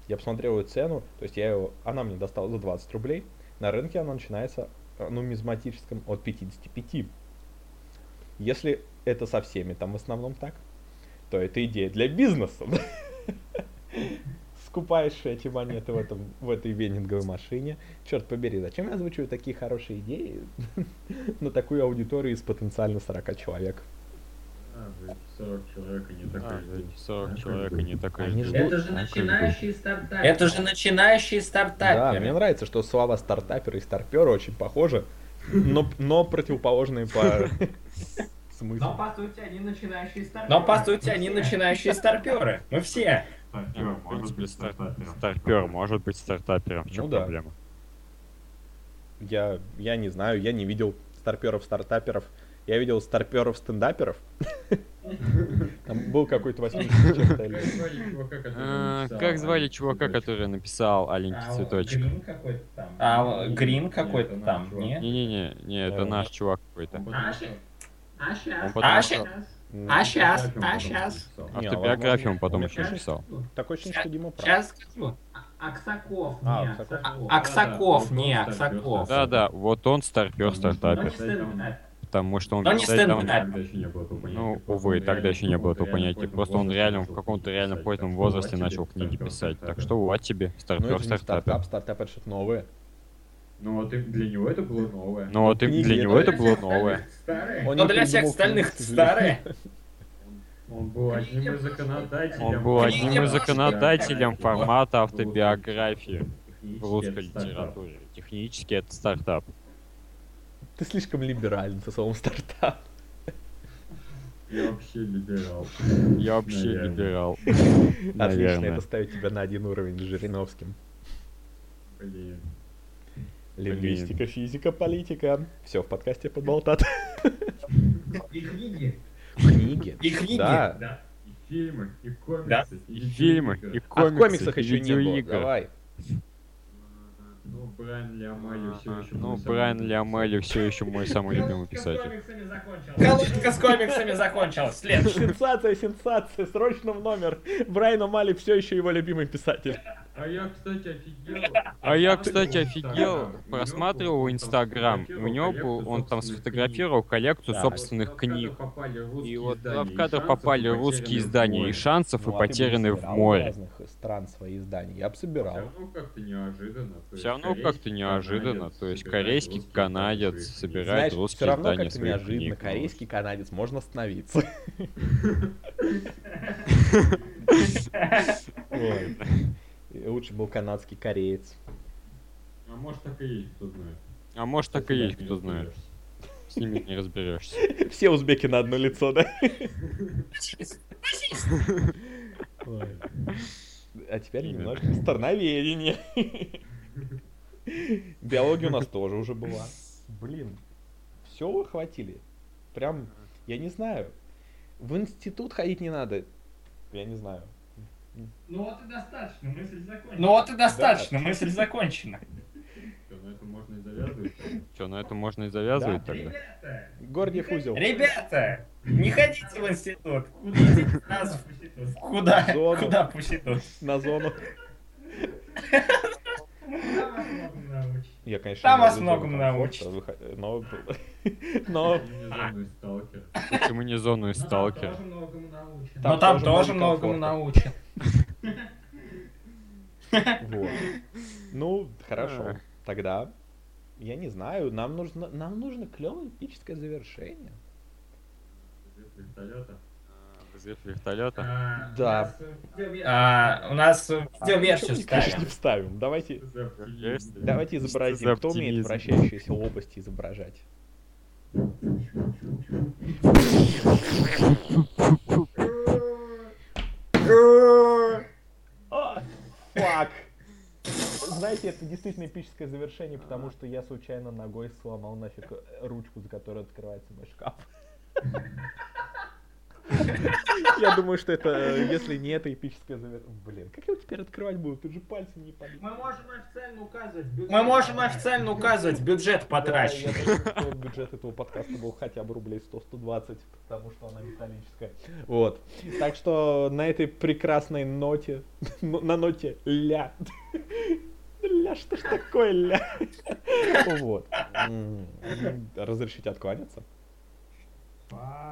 Я посмотрел ее цену, то есть я ее, она мне достала за 20 рублей. На рынке она начинается, э, ну, нумизматическом от 55. Если это со всеми там в основном так, то это идея для бизнеса. Скупаешь эти монеты в, этом, в этой венинговой машине. Черт побери, зачем я озвучиваю такие хорошие идеи на такую аудиторию из потенциально 40 человек? А, блядь, 40 человек и не А, такой ждать. 40 А, человек и бы. не такая Они ждут. Это же А, начинающие стартаперы. Это же начинающие Да, стартаперы. мне нравится, что слова стартаперы и старперы очень похожи, но, но противоположные по смыслу. Но по сути они начинающие стартаперы. Но по сути они начинающие старперы. Мы все. Стартер, Не, в может быть стар- стартапером. Старпер может быть стартапером. В чем Ну да. проблема? Я, я не знаю, я не видел старперов, стартаперов Я видел старперов-стендаперов. Там был какой-то 80 Как звали чувака, который А, написал Как звали «Аленький чувака, цветочек»? который написал «Аленький А, цветочек»? Грин какой-то там. А, Грин какой-то там, чувак. не? Не-не-не, не, это наш чувак какой-то. А, А сейчас? потом А, А сейчас, а сейчас. Не, Автобиографию он потом еще написал. Такое ощущение, что Дима прав. Сейчас скажу. Аксаков, А, не Аксаков. Аксаков. А- Аксаков, Да, да, не вот он Аксаков. старпер, Да-да, вот он старпер Ну, стартапер. Потому что он Но не писать там- стендап. Тогда еще не было этого понятия. Ну, увы, тогда еще не было реально понятия. позднем Просто он реально в каком-то реально позднем возрасте начал книги стартап, писать. Так стартапер. что вот тебе, Ну, не стартапер. стартап, стартап это что-то новое. Ну, вот и для него это было новое. Ну вот для него это было новое. Он для всех остальных старые. Он был одним из законодателей. Он был одним из законодателем формата автобиографии в русской стартап. литературе. Технически это стартап. Ты слишком либерален со словом стартап. Я вообще либерал. Я вообще Наверное. либерал. Отлично, Наверное. это ставит тебя на один уровень с Жириновским. Блин. Лингвистика, физика, политика. Все в подкасте подболтат. И книги. Книги. И книги. Да. Да. И фильмы, и комиксы, Да. И фильмы, и А в комиксы, комиксах и еще не было. Давай. Ну, Брайан Лиамали все еще Ну, мой самый Брайан любимый Лиамели все еще мой самый любимый писатель. Колонка с комиксами закончилась. Следующий. Сенсация, сенсация, срочно в номер. Брайан Омали все еще его любимый писатель. А я, кстати, офигел. А я, Просматривал кстати, офигел, Инстаграм. просматривал У него Инстаграм, был- у него был, он там сфотографировал коллекцию Да. собственных Вот в кадр книг. попали И русские вот издания, в и кадр шансов, попали и русские потерянные в издания, и море. шансов, и Ну, а потерянные в море. разных стран свои издания. Я бы Все собирал. равно как-то неожиданно. Все равно как-то неожиданно. То есть корейский канадец собирает Знаешь, все русские равно издания как-то своих неожиданно. книг. Корейский канадец можно остановиться. Ой. Лучше был канадский кореец. А может так и есть, кто знает. А может так и есть, кто знает. С ними не разберешься. Все узбеки на одно лицо, да? А теперь немножко страноведение. Биология у нас тоже уже была. Блин, все вы хватили. Прям, я не знаю. В институт ходить не надо. Я не знаю. Ну вот и достаточно, мысль закончена. Ну вот и достаточно, мысль закончена. Всё, на этом можно и завязывать. Что, на этом можно и завязывать Да. тогда? Ребята, Гордиев узел. Ребята, не ходите в институт. Идите нас в- куда? Зону. Куда в институт? На зону. Я, конечно, Там вас многому научат. Но... Но... Почему не зону из Ну, там сталкера? тоже многому научат. Там Но там тоже тоже много многому научат. Вот. Ну, хорошо. А. Тогда, я не знаю, нам нужно, нам нужно клевое эпическое завершение. Вертолета. Взрыв вертолета. А, Да. у нас, видеоверсия. А, у нас А, видеоверсию ничего мы, конечно, ставим. не вставим. Давайте, давайте изобразим, кто умеет вращающиеся лопасти изображать. А, Фак. Знаете, это действительно эпическое завершение, потому что я случайно ногой сломал нафиг ручку, за которой открывается мой шкаф. Я думаю, что это, э, если не это эпическое завершение... Блин, как я его теперь открывать буду? Тут же пальцем не побить. Мы можем официально указывать. бюджет. Мы можем официально указывать бюджет потрачен. бюджет этого подкаста был хотя бы рублей 100-120, потому что она металлическая. Вот. Так что на этой прекрасной ноте, ну, на ноте ля. Ля, что ж такое ля? Вот. Разрешите откланяться?